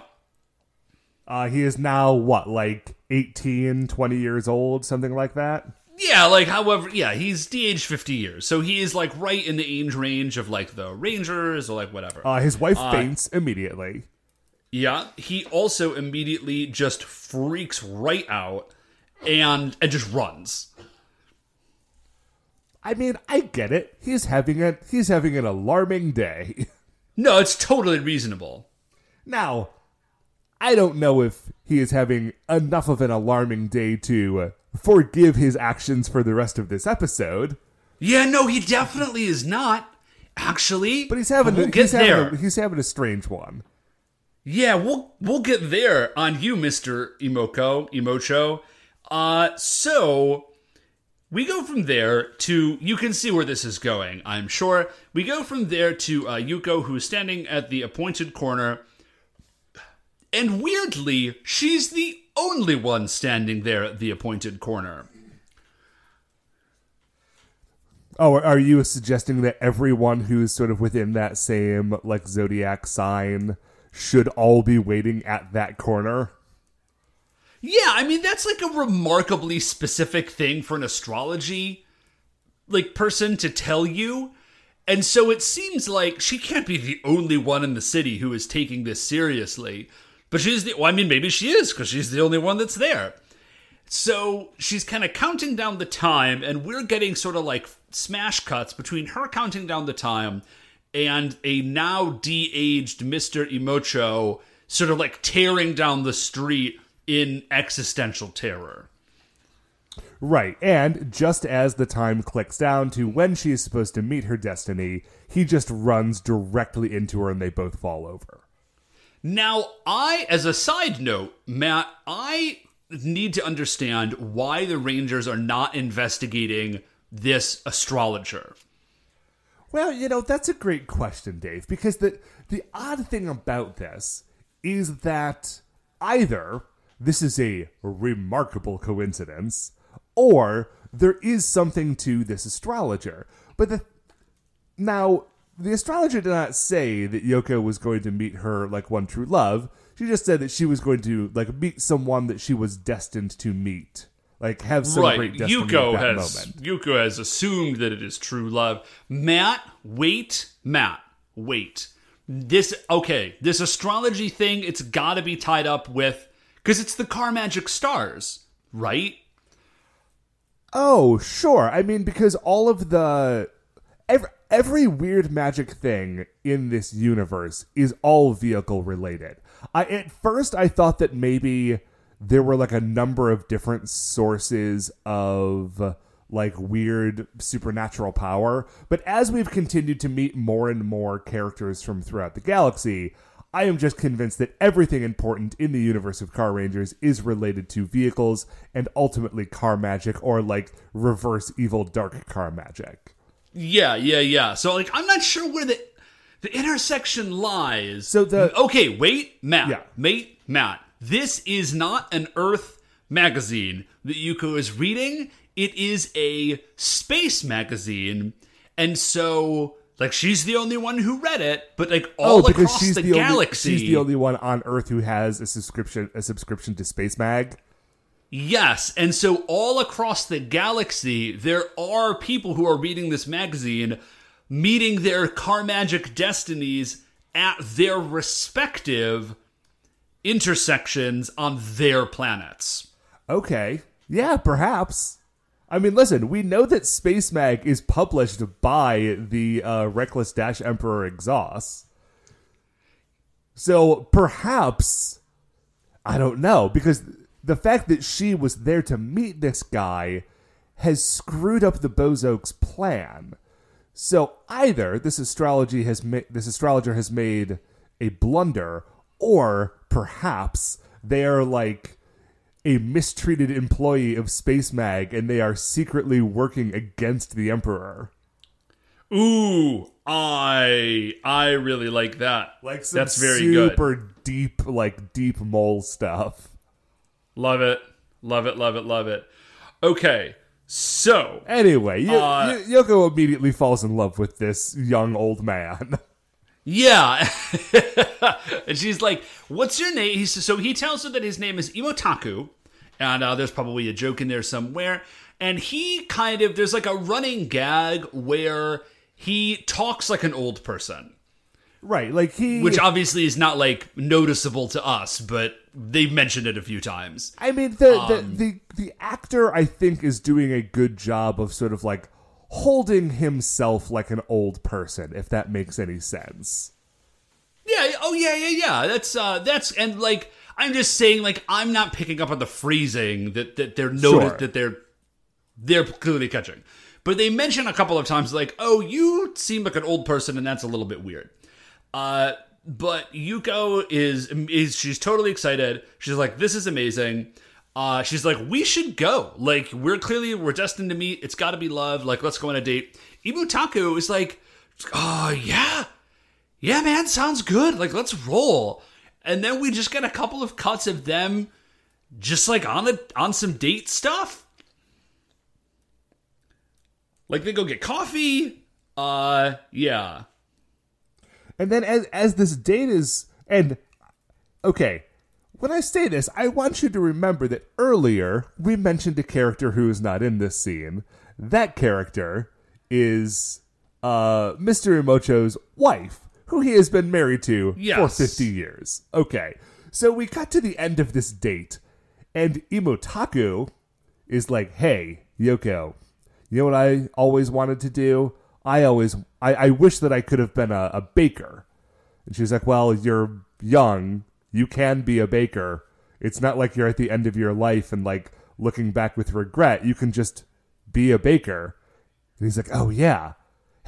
Uh, he is now, what, like 18, 20 years old, something like that? Yeah, like however, yeah, he's de-aged fifty years, so he is like right in the age range of like the Rangers or like whatever. Uh, his wife faints immediately. yeah, he also immediately just freaks right out and and just runs. I mean, I get it. He's having a he's having an alarming day. No, it's totally reasonable. Now, I don't know if he is having enough of an alarming day to forgive his actions for the rest of this episode, Yeah, no, he definitely is not. Actually, but he's having we'll a, get he's having there. a, he's having a strange one. Yeah, we'll we'll get there on you, Mister Imoko Imocho. Uh, so we go from there to you can see where this is going. I'm sure we go from there to uh, Yuko, who is standing at the appointed corner, and weirdly, she's the only one standing there at the appointed corner. Oh, are you suggesting that everyone who's sort of within that same like zodiac sign should all be waiting at that corner? Yeah, I mean that's like a remarkably specific thing for an astrology like person to tell you. And so it seems like she can't be the only one in the city who is taking this seriously. But she's the well, I mean maybe she is because she's the only one that's there. So she's kind of counting down the time and we're getting sort of like smash cuts between her counting down the time and a now de-aged Mr. Imocho sort of like tearing down the street in existential terror. Right, and just as the time clicks down to when she is supposed to meet her destiny, he just runs directly into her and they both fall over. Now, I, as a side note, Matt, I need to understand why the Rangers are not investigating this astrologer. Well, you know, that's a great question, Dave, because the the odd thing about this is that either this is a remarkable coincidence or there is something to this astrologer. But the now the astrologer did not say that Yoko was going to meet her like one true love. She just said that she was going to like meet someone that she was destined to meet. Like have some right. great destiny Yuko at that has moment. Yuko has assumed that it is true love. Matt, wait, Matt, wait. This okay, this astrology thing, it's gotta be tied up with because it's the car magic stars, right? Oh, sure. I mean, because all of the every, every weird magic thing in this universe is all vehicle related. I at first I thought that maybe there were like a number of different sources of like weird supernatural power, but as we've continued to meet more and more characters from throughout the galaxy, I am just convinced that everything important in the universe of Car Rangers is related to vehicles and ultimately car magic or like reverse evil dark car magic. Yeah, yeah, yeah. So like I'm not sure where the the intersection lies. So the- Okay, wait, Matt. Yeah. Wait, Matt. This is not an Earth magazine that Yuko is reading. It is a space magazine. And so like she's the only one who read it, but like oh, all oh, across the, the, galaxy. only she's the only one on Earth who has a subscription a subscription to Space Mag. Yes, and so all across the galaxy, there are people who are reading this magazine, meeting their car magic destinies at their respective intersections on their planets. Okay. Yeah, perhaps. I mean, listen, we know that Space Mag is published by the uh, Reckless Dash Emperor Exhaust. So perhaps, I don't know, because the fact that she was there to meet this guy has screwed up the Bowzock's plan. So either this astrology has ma- this astrologer has made a blunder, or perhaps they are like a mistreated employee of Space Mag and they are secretly working against the Emperor. Ooh, I I really like that. Like That's very good. super deep, like deep mole stuff. Love it. Love it, love it, love it. Okay, so Anyway, y- Uh, y- Yoko immediately falls in love with this young old man. Yeah. and she's like, What's your name? He's, so he tells her that his name is Imotaku. And uh, there's probably a joke in there somewhere. And he kind of, there's like a running gag where he talks like an old person, right, like he. which obviously is not like noticeable to us, but they've mentioned it a few times. I mean, the, Um, the the the actor I think is doing a good job of sort of like holding himself like an old person, if that makes any sense. Yeah. Oh, yeah, yeah, yeah. That's uh, that's and like I'm just saying, like I'm not picking up on the phrasing that that they're noted Sure. that they're they're clearly catching. But they mention a couple of times, like, "Oh, you seem like an old person," and that's a little bit weird. Uh, but Yuko is is she's totally excited. She's like, "This is amazing." Uh, she's like, "We should go. Like, we're clearly we're destined to meet. It's got to be love. Like, let's go on a date." Ibutaku is like, "Oh yeah, yeah, man, sounds good. Like, let's roll." And then we just get a couple of cuts of them, just like on the on some date stuff. Like they go get coffee. Uh, yeah. And then as as this date is and okay, when I say this, I want you to remember that earlier we mentioned a character who is not in this scene. That character is uh Mr. Imocho's wife, who he has been married to for 50 years. Okay. So we got to the end of this date and Imotaku is like, "Hey, Yoko, you know what I always wanted to do? I always, I, I wish that I could have been a, a baker. And she's like, Well, you're young. You can be a baker. It's not like you're at the end of your life and like looking back with regret. You can just be a baker. And he's like, Oh, yeah.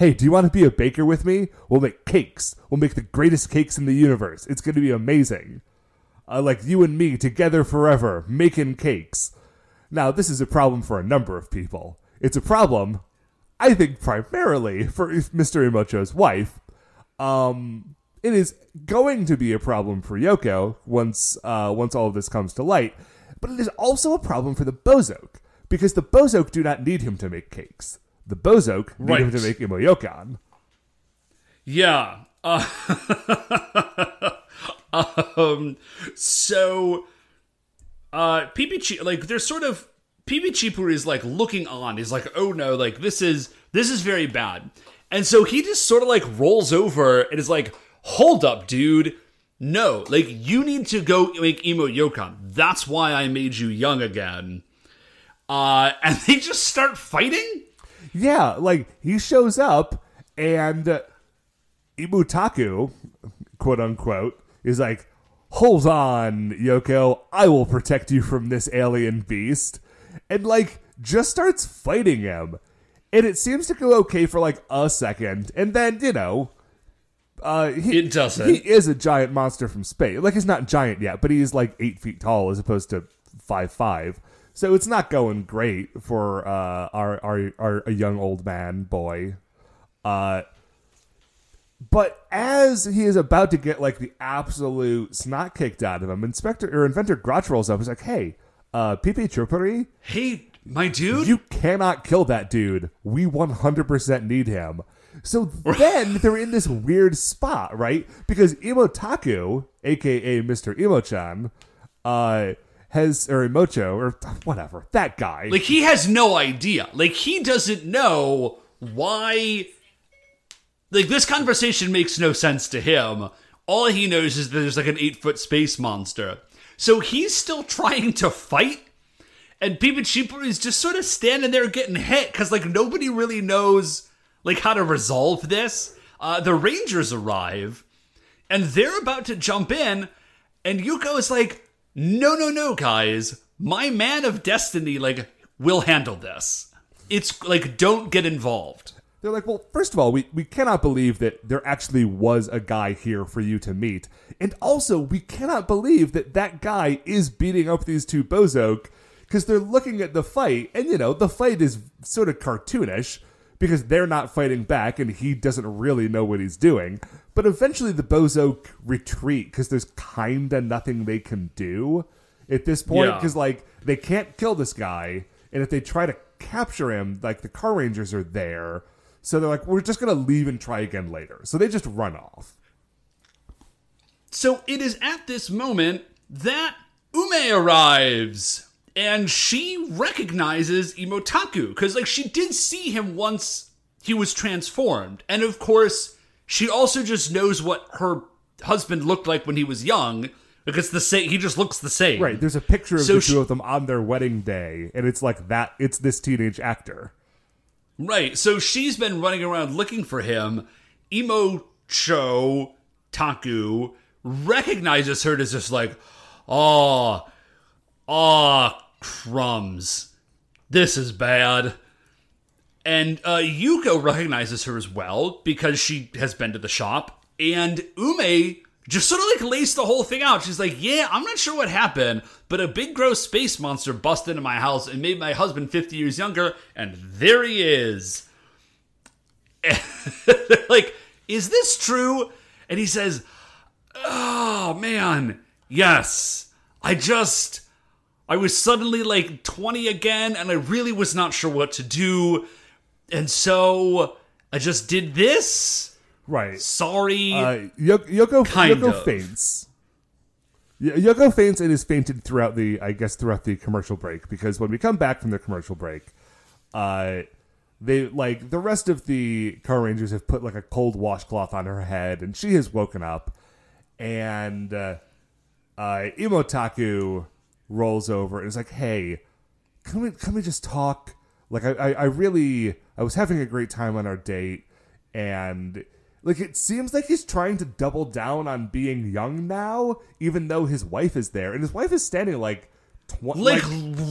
Hey, do you want to be a baker with me? We'll make cakes. We'll make the greatest cakes in the universe. It's going to be amazing. Uh, like you and me together forever, making cakes. Now, this is a problem for a number of people. It's a problem, I think, primarily for Mr. Imocho's wife. Um, it is going to be a problem for Yoko once uh, once all of this comes to light, but it is also a problem for the Bowzock because the Bowzock do not need him to make cakes. The Bowzock need him Right. to make Imoyokan. Yeah. Uh, um. So, uh, PB like there's sort of PB Chipur is like looking on. He's like, oh no, like this is this is very bad. And so he just sort of like rolls over and is like, hold up, dude. No, like you need to go make imo yokan. That's why I made you young again. Uh, and they just start fighting. Yeah, like he shows up and uh, Ibutaku, quote unquote, is like, "Hold on, Yoko, I will protect you from this alien beast," and like just starts fighting him. And it seems to go okay for like a second, and then you know, uh, he, It doesn't. He is a giant monster from space. Like he's not giant yet, but he's like eight feet tall as opposed to five five. So it's not going great for uh, our, our our a young old man boy. Uh, but as he is about to get like the absolute snot kicked out of him, Inspector or Inventor Grotch rolls up. He's like, "Hey, uh, Pipi Chopuri, Hey, my dude. you cannot kill that dude. We 100% need him. So then they're in this weird spot, right? Because Imotaku, aka Mr. Imo-chan, uh, has or Imocho or whatever that guy. Like he has no idea. Like he doesn't know why. Like this conversation makes no sense to him. All he knows is that there's like an eight foot space monster. So he's still trying to fight. And Sheeper is just sort of standing there getting hit because like nobody really knows like how to resolve this. Uh, the Rangers arrive and they're about to jump in, and Yuko is like, "No, no, no, guys! My man of destiny like will handle this. It's like don't get involved." They're like, well, first of all, we, we cannot believe that there actually was a guy here for you to meet. And also, we cannot believe that that guy is beating up these two Bowzock because they're looking at the fight. And, you know, the fight is sort of cartoonish because they're not fighting back and he doesn't really know what he's doing. But eventually, the bozo retreat because there's kind of nothing they can do. at this point Yeah. because like they can't kill this guy, and if they try to capture him, like the car rangers are there, so they're like, we're just gonna leave and try again later. So they just run off. So it is at this moment that Ume arrives and she recognizes Imotaku because like she did see him once he was transformed. And of course, she also just knows what her husband looked like when he was young because the same he just looks the same. Right. There's a picture of So the she- two of them on their wedding day, and it's like that. It's this teenage actor. Right. So she's been running around looking for him. Imocho Taku recognizes her as just like, oh, oh, crumbs. This is bad. And uh, Yuko recognizes her as well because she has been to the shop. And Ume just sort of like laced the whole thing out. She's like, Yeah, I'm not sure what happened, but a big gross space monster busted into my house and made my husband 50 years younger, and there he is. Like, Is this true? And he says, Oh man, yes. I just. I was suddenly like 20 again, and I really was not sure what to do. And so I just did this. Right. Sorry. Uh, Yoko Kind Yoko of. faints. Y- Yoko faints and is fainted throughout the, I guess, throughout the commercial break because when we come back from the commercial break, uh, they like the rest of the Car Rangers have put like a cold washcloth on her head and she has woken up, and uh, uh, Imotaku rolls over and is like, "Hey, can we can we just talk? Like, I, I, I really I was having a great time on our date, and like it seems like he's trying to double down on being young now, even though his wife is there, and his wife is standing like twenty, like,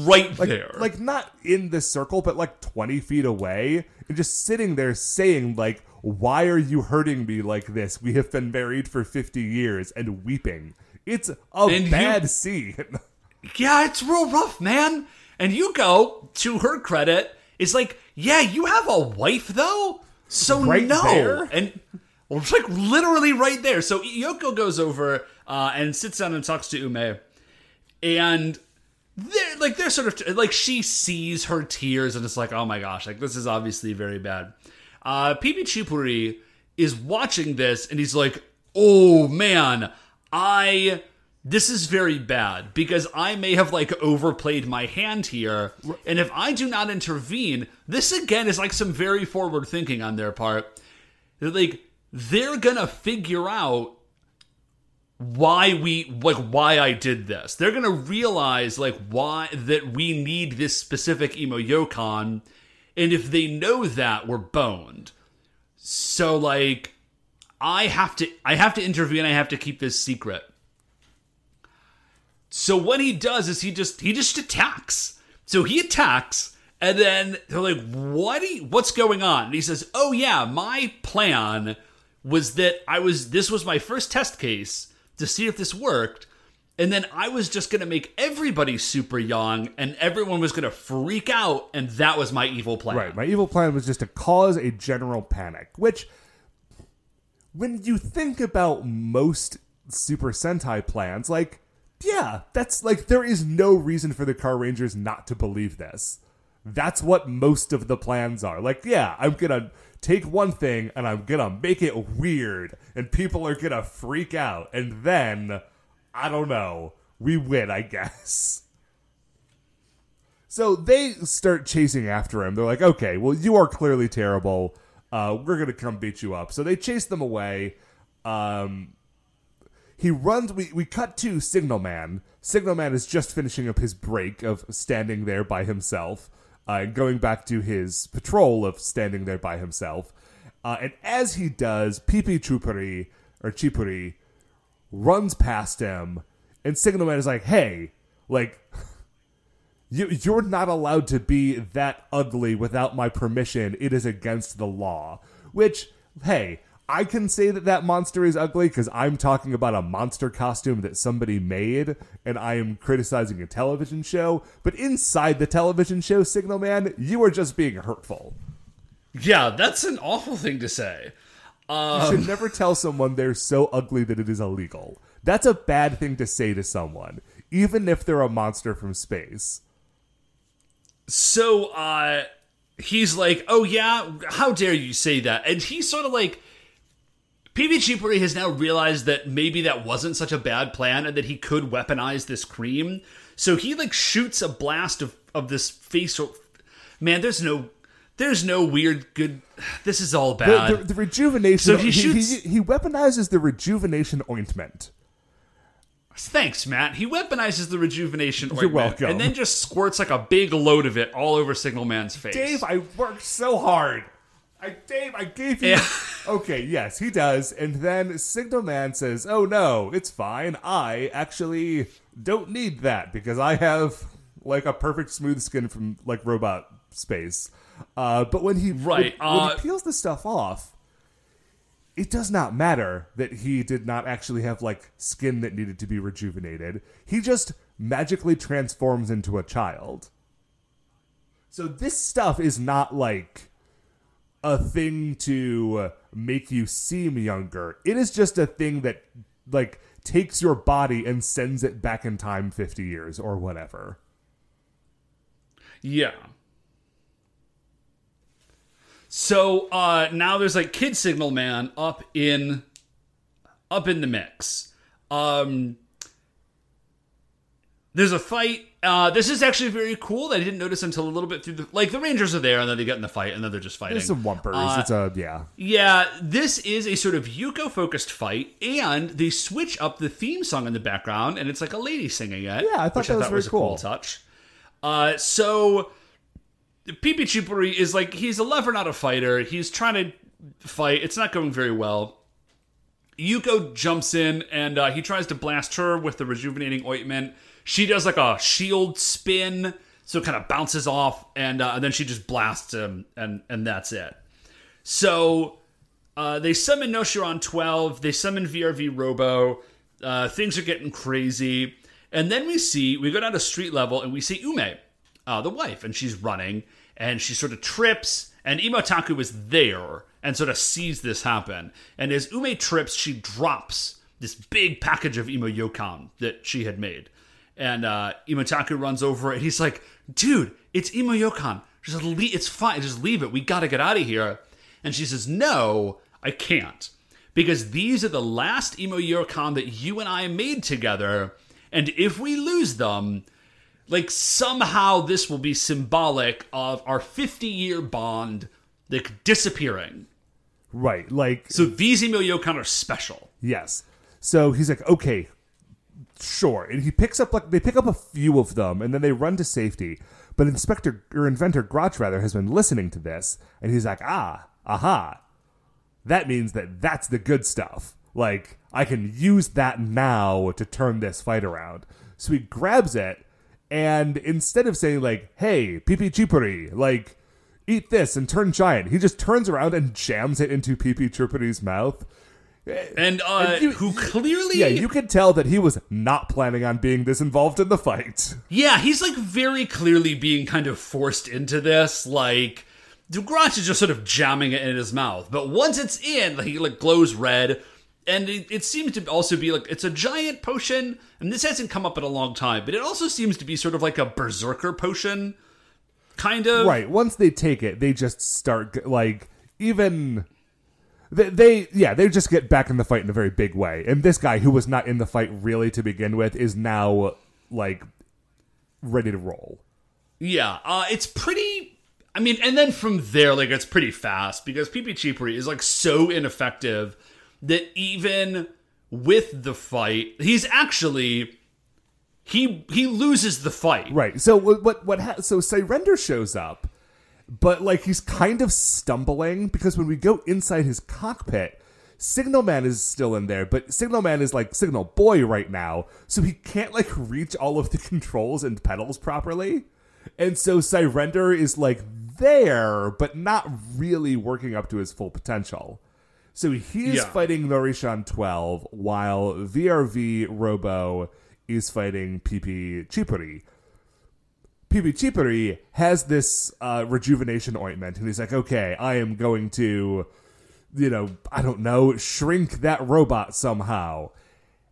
right like, there. like not in the circle, but like twenty feet away, and just sitting there saying like, "Why are you hurting me like this? We have been married for fifty years," and weeping. It's a And bad scene. yeah, it's real rough, man. And Yuko, to her credit, is like, yeah, you have a wife though, so Right no, there. and well, it's like literally right there. So Yoko goes over uh, and sits down and talks to Ume, and they're like they're sort of like she sees her tears and it's like, oh my gosh, like this is obviously very bad. Uh, Pipi Chipuri is watching this and he's like, oh man, I this is very bad because I may have like overplayed my hand here. And if I do not intervene, this again is like some very forward thinking on their part. They're like, they're gonna figure out why we like why I did this. They're gonna realize like why that we need this specific imo yokan, and if they know that, we're boned. So like I have to I have to intervene, I have to keep this secret. So what he does is he just he just attacks. So he attacks, and then they're like, "What? You, what's going on?" And he says, "Oh yeah, my plan was that I was this was my first test case to see if this worked, and then I was just gonna make everybody super young, and everyone was gonna freak out, and that was my evil plan." Right. My evil plan was just to cause a general panic, which, when you think about most Super Sentai plans, like, yeah, that's like, there is no reason for the Car Rangers not to believe this. That's what most of the plans are. Like, yeah, I'm gonna take one thing and I'm gonna make it weird, and people are gonna freak out, and then, I don't know, we win, I guess. So they start chasing after him. They're like, okay, well, you are clearly terrible. Uh, we're to come beat you up. So they chase them away. Um, he runs. We, we cut to Signal Man. Signal Man is just finishing up his break of standing there by himself uh, and going back to his patrol of standing there by himself. Uh, and as he does, Pipi Chupuri, or Chipuri, runs past him. And Signal Man is like, hey, like, you, you're not allowed to be that ugly without my permission. It is against the law. Which, hey, I can say that that monster is ugly because I'm talking about a monster costume that somebody made, and I am criticizing a television show. But inside the television show, Signal Man, you are just being hurtful. Yeah, that's an awful thing to say. You should never tell someone they're so ugly that it is illegal. That's a bad thing to say to someone. even if they're a monster from space. So uh he's like, "Oh yeah, how dare you say that?" And he's sort of like PB Cheapery has now realized that maybe that wasn't such a bad plan and that he could weaponize this cream. So he like shoots a blast of of this facial Man, there's no there's no weird good this is all The, bad. the, the rejuvenation. So he he, shoots- he, he weaponizes the rejuvenation ointment. Thanks, Matt. He weaponizes the rejuvenation You're ointment welcome. and then just squirts like a big load of it all over Signal Man's face. Dave, I worked so hard. I Dave, I gave you. Yeah. okay, yes, he does, and then Signal Man says, "Oh no, it's fine. I actually don't need that because I have like a perfect smooth skin from like robot space." Uh, but when he Right, when, when uh, he peels the stuff off, it does not matter that he did not actually have like skin that needed to be rejuvenated. He just magically transforms into a child. So this stuff is not like a thing to make you seem younger. It is just a thing that like takes your body and sends it back in time 50 years or whatever. Yeah. So uh now there's like Kid Signal Man up in up in the mix. Um there's a fight. Uh this is actually very cool. that I didn't notice until a little bit through the like the Rangers are there and then they get in the fight and then they're just fighting. There's some wumpers. Uh, it's a yeah. yeah, this is a sort of Yuko focused fight, and they switch up the theme song in the background, and it's like a lady singing it. Yeah, I thought which that I was thought very was a cool cool. touch. Uh, so Pipi Chupuri is like he's a lover, not a fighter. He's trying to fight. It's not going very well. Yuko jumps in and uh, he tries to blast her with the rejuvenating ointment. She does like a shield spin, so it kind of bounces off, and, uh, and then she just blasts him, and and that's it. So uh, they summon Noshiron 12, they summon VRV Robo. Uh, things are getting crazy. And then we see, we go down to street level and we see Ume, uh, the wife, and she's running and she sort of trips. And Imotaku is there and sort of sees this happen. And as Ume trips, she drops this big package of Imo Yokan that she had made. And uh, Imotaku runs over and he's like, dude, it's Imo Yokan. Just leave, it's fine. Just leave it. We got to get out of here. And she says, no, I can't. Because these are the last Imo Yokan that you and I made together. And if we lose them, like somehow this will be symbolic of our 50 year bond like disappearing. Right. Like So these Imo Yokan are special. Yes. So he's like, okay, sure. And he picks up like they pick up a few of them and then they run to safety. But Inspector or Inventor Grotch rather has been listening to this and he's like, ah, aha. That means that that's the good stuff. Like I can use that now to turn this fight around. So he grabs it and instead of saying like, hey, Pipi Chipuri, like eat this and turn giant, he just turns around and jams it into Pipi Chipuri's mouth. And uh And you- who clearly Yeah, you could tell that he was not planning on being this involved in the fight. Yeah, he's like very clearly being kind of forced into this. Like, DeGrotch is just sort of jamming it in his mouth. But once it's in, like, he like glows red. And it, it seems to also be like it's a giant potion, and this hasn't come up in a long time, but it also seems to be sort of like a berserker potion, kind of. Right. Once they take it, they just start like even they, they yeah they just get back in the fight in a very big way. And this guy who was not in the fight really to begin with is now like ready to roll. Yeah, uh, it's pretty. I mean, and then from there, like it's pretty fast because PP Cheapery is like so ineffective that even with the fight, he's actually he he loses the fight. Right. So what what what ha- so Sirender shows up, but like he's kind of stumbling because when we go inside his cockpit, Signal Man is still in there, but Signal Man is like Signal Boy right now, so he can't like reach all of the controls and pedals properly. And so Sirender is like there, but not really working up to his full potential. So he's Yeah. fighting Noshiron 12 while VRV Robo is fighting PP Chipuri. PP Chipuri has this uh, rejuvenation ointment, and he's like, okay, I am going to, you know, I don't know, shrink that robot somehow.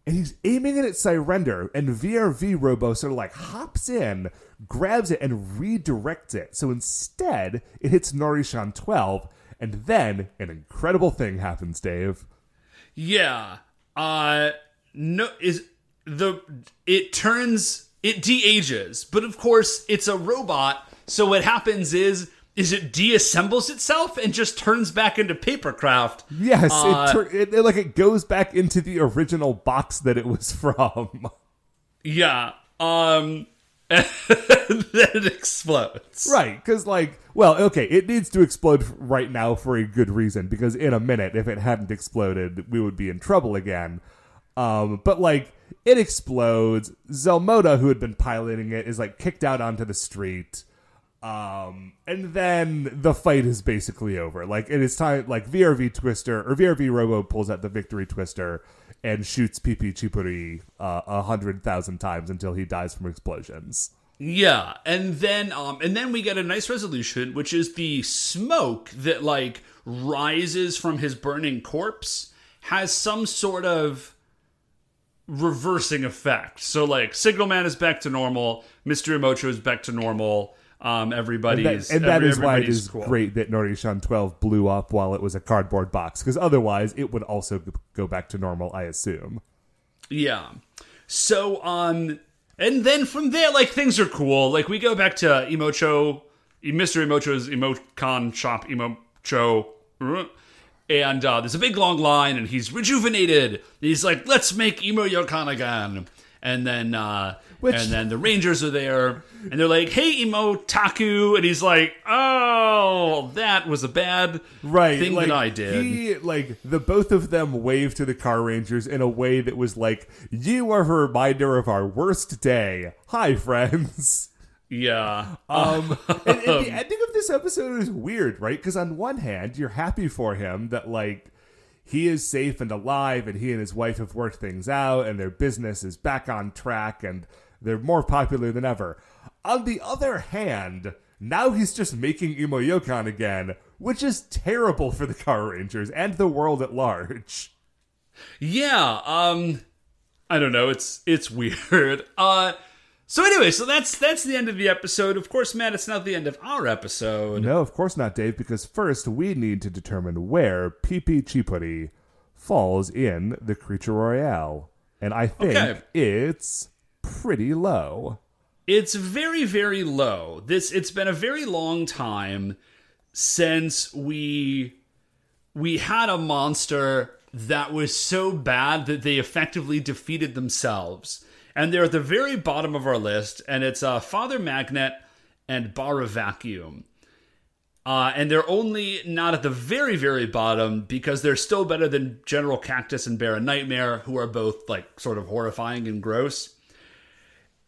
and he's aiming it at Sirender, and VRV Robo sort of like hops in, grabs it, and redirects it. So instead, it hits Noshiron 12, and then an incredible thing happens, Dave. Yeah. Uh no is the it turns it de-ages, but of course it's a robot, so what happens is is it deassembles itself and just turns back into papercraft. Yes, Uh, it, tur- it, it like it goes back into the original box that it was from. Yeah. Um and then it explodes. Right, because like, well, okay, it needs to explode right now for a good reason. Because in a minute, if it hadn't exploded, we would be in trouble again. Um, but like, it explodes. Zelmoda, who had been piloting it, is like kicked out onto the street. Um, and then the fight is basically over. Like, it is time. Like VRV Twister or VRV Robo pulls out the Victory Twister and shoots PP Chipuri uh, a hundred thousand times until he dies from explosions. Yeah, and then um and then we get a nice resolution which is the smoke that like rises from his burning corpse has some sort of reversing effect. So like Signal Man is back to normal, Mr. Emocho is back to normal. Um everybody's and that, and that every- is why it is cool. great that Noshiron 12 blew up while it was a cardboard box because otherwise it would also go back to normal i assume Yeah. So um and then from there like things are cool. Like we go back to Emocho Mr. Emocho's Emocon shop Emocho uh, and uh, there's a big long line and he's rejuvenated. He's like, "Let's make Imo Yokan again." And then uh Which- and then the Rangers are there and they're like, "Hey Emo Taku." And he's like, "Oh, that was a bad right thing like, that I did." he like the both of them waved to the car rangers in a way that was like you are a reminder of our worst day hi friends yeah. Um, and, and the ending of this episode is weird, right? Because on one hand, you're happy for him that like he is safe and alive, and he and his wife have worked things out, and their business is back on track, and they're more popular than ever. On the other hand, now he's just making Imo Yokan again, which is terrible for the Car Rangers and the world at large. Yeah, um I don't know, it's it's weird. Uh so anyway, so that's that's the end of the episode. Of course, Matt, it's not the end of our episode. No, of course not, Dave, because first we need to determine where PP Chipuri falls in the Creature Royale. And I think Okay. it's pretty low. It's very very low. This it's been a very long time since we we had a monster that was so bad that they effectively defeated themselves. And they're at the very bottom of our list, and it's uh, Father Magnet and Bara Vacuum. Uh, and they're only not at the very, very bottom because they're still better than General Cactus and Bara Nightmare, who are both like sort of horrifying and gross.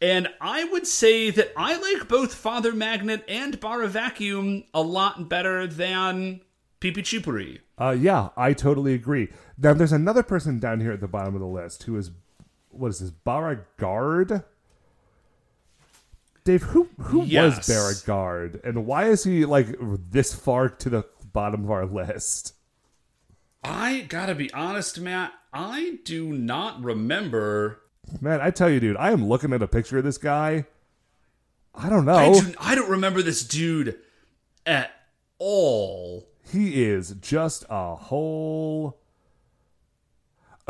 And I would say that I like both Father Magnet and Bara Vacuum a lot better than Pipi Chipuri. Uh, yeah, I totally agree. Now, there's another person down here at the bottom of the list who is, what is this, Baragard? Dave, who who Yes. was Baragard, and why is he like this far to the bottom of our list? I gotta be honest, Matt, I do not remember. Man, I tell you, dude, I am looking at a picture of this guy. I don't know. I, do, I don't remember this dude at all. He is just a whole.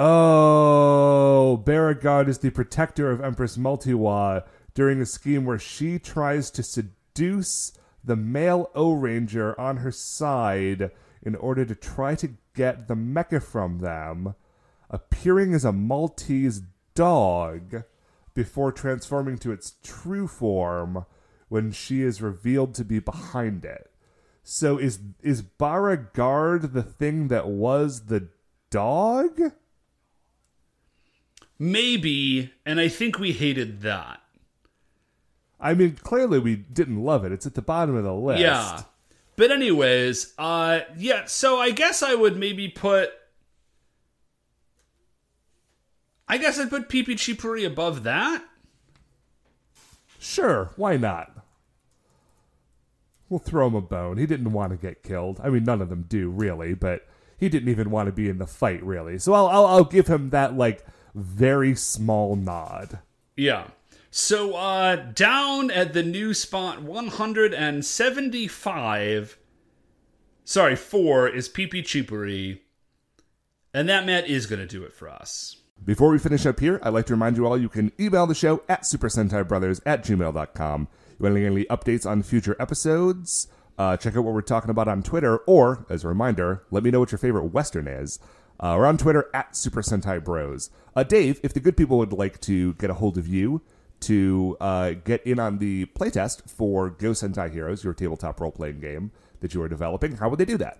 Oh, Baragard is the protector of Empress Multiwa during a scheme where she tries to seduce the male O Ranger on her side in order to try to get the mecha from them, appearing as a Maltese dog before transforming to its true form when she is revealed to be behind it. So is is Baragard the thing that was the dog? Maybe, and I think we hated that. I mean, clearly we didn't love it. It's at the bottom of the list. Yeah. But anyways, uh yeah, so I guess I would maybe put I guess I'd put Pipi Chipuri above that. Sure, why not? We'll throw him a bone. He didn't want to get killed. I mean, none of them do really, but he didn't even want to be in the fight really. So I'll I'll, I'll give him that like very small nod. Yeah. So uh down at the new spot 175 sorry, 4 is PP Chipuri. And that Matt is going to do it for us. Before we finish up here, I'd like to remind you all you can email the show at supersentaibrothers at gmail.com. You want any updates on future episodes? Uh, check out what we're talking about on Twitter, or, as a reminder, let me know what your favorite Western is. Uh, we're on Twitter at Super Sentai Bros. Uh, Dave, if the good people would like to get a hold of you to uh, get in on the playtest for Go Sentai Heroes, your tabletop role playing game that you are developing, how would they do that?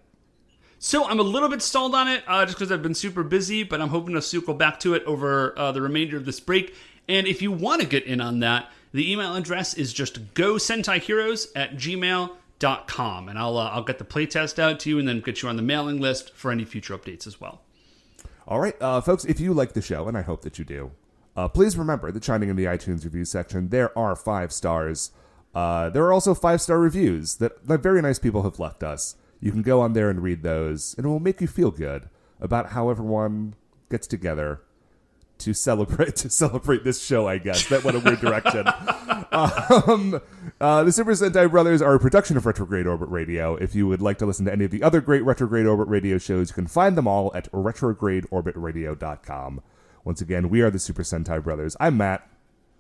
So I'm a little bit stalled on it uh, just because I've been super busy, but I'm hoping to circle back to it over uh, the remainder of this break. And if you want to get in on that, the email address is just go Sentai Heroes at gmail.com. And I'll, uh, I'll get the playtest out to you and then get you on the mailing list for any future updates as well. All right, uh, folks, if you like the show, and I hope that you do, uh, please remember that chiming in the iTunes review section, there are five stars. Uh, there are also five star reviews that, that very nice people have left us. You can go on there and read those, and it will make you feel good about how everyone gets together to celebrate to celebrate this show. I guess that went a weird direction. um, uh, the Super Sentai Brothers are a production of Retrograde Orbit Radio. If you would like to listen to any of the other great Retrograde Orbit Radio shows, you can find them all at retrogradeorbitradio.com. Once again, we are the Super Sentai Brothers. I'm Matt,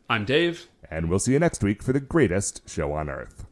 I'm Dave. and we'll see you next week for the greatest show on Earth.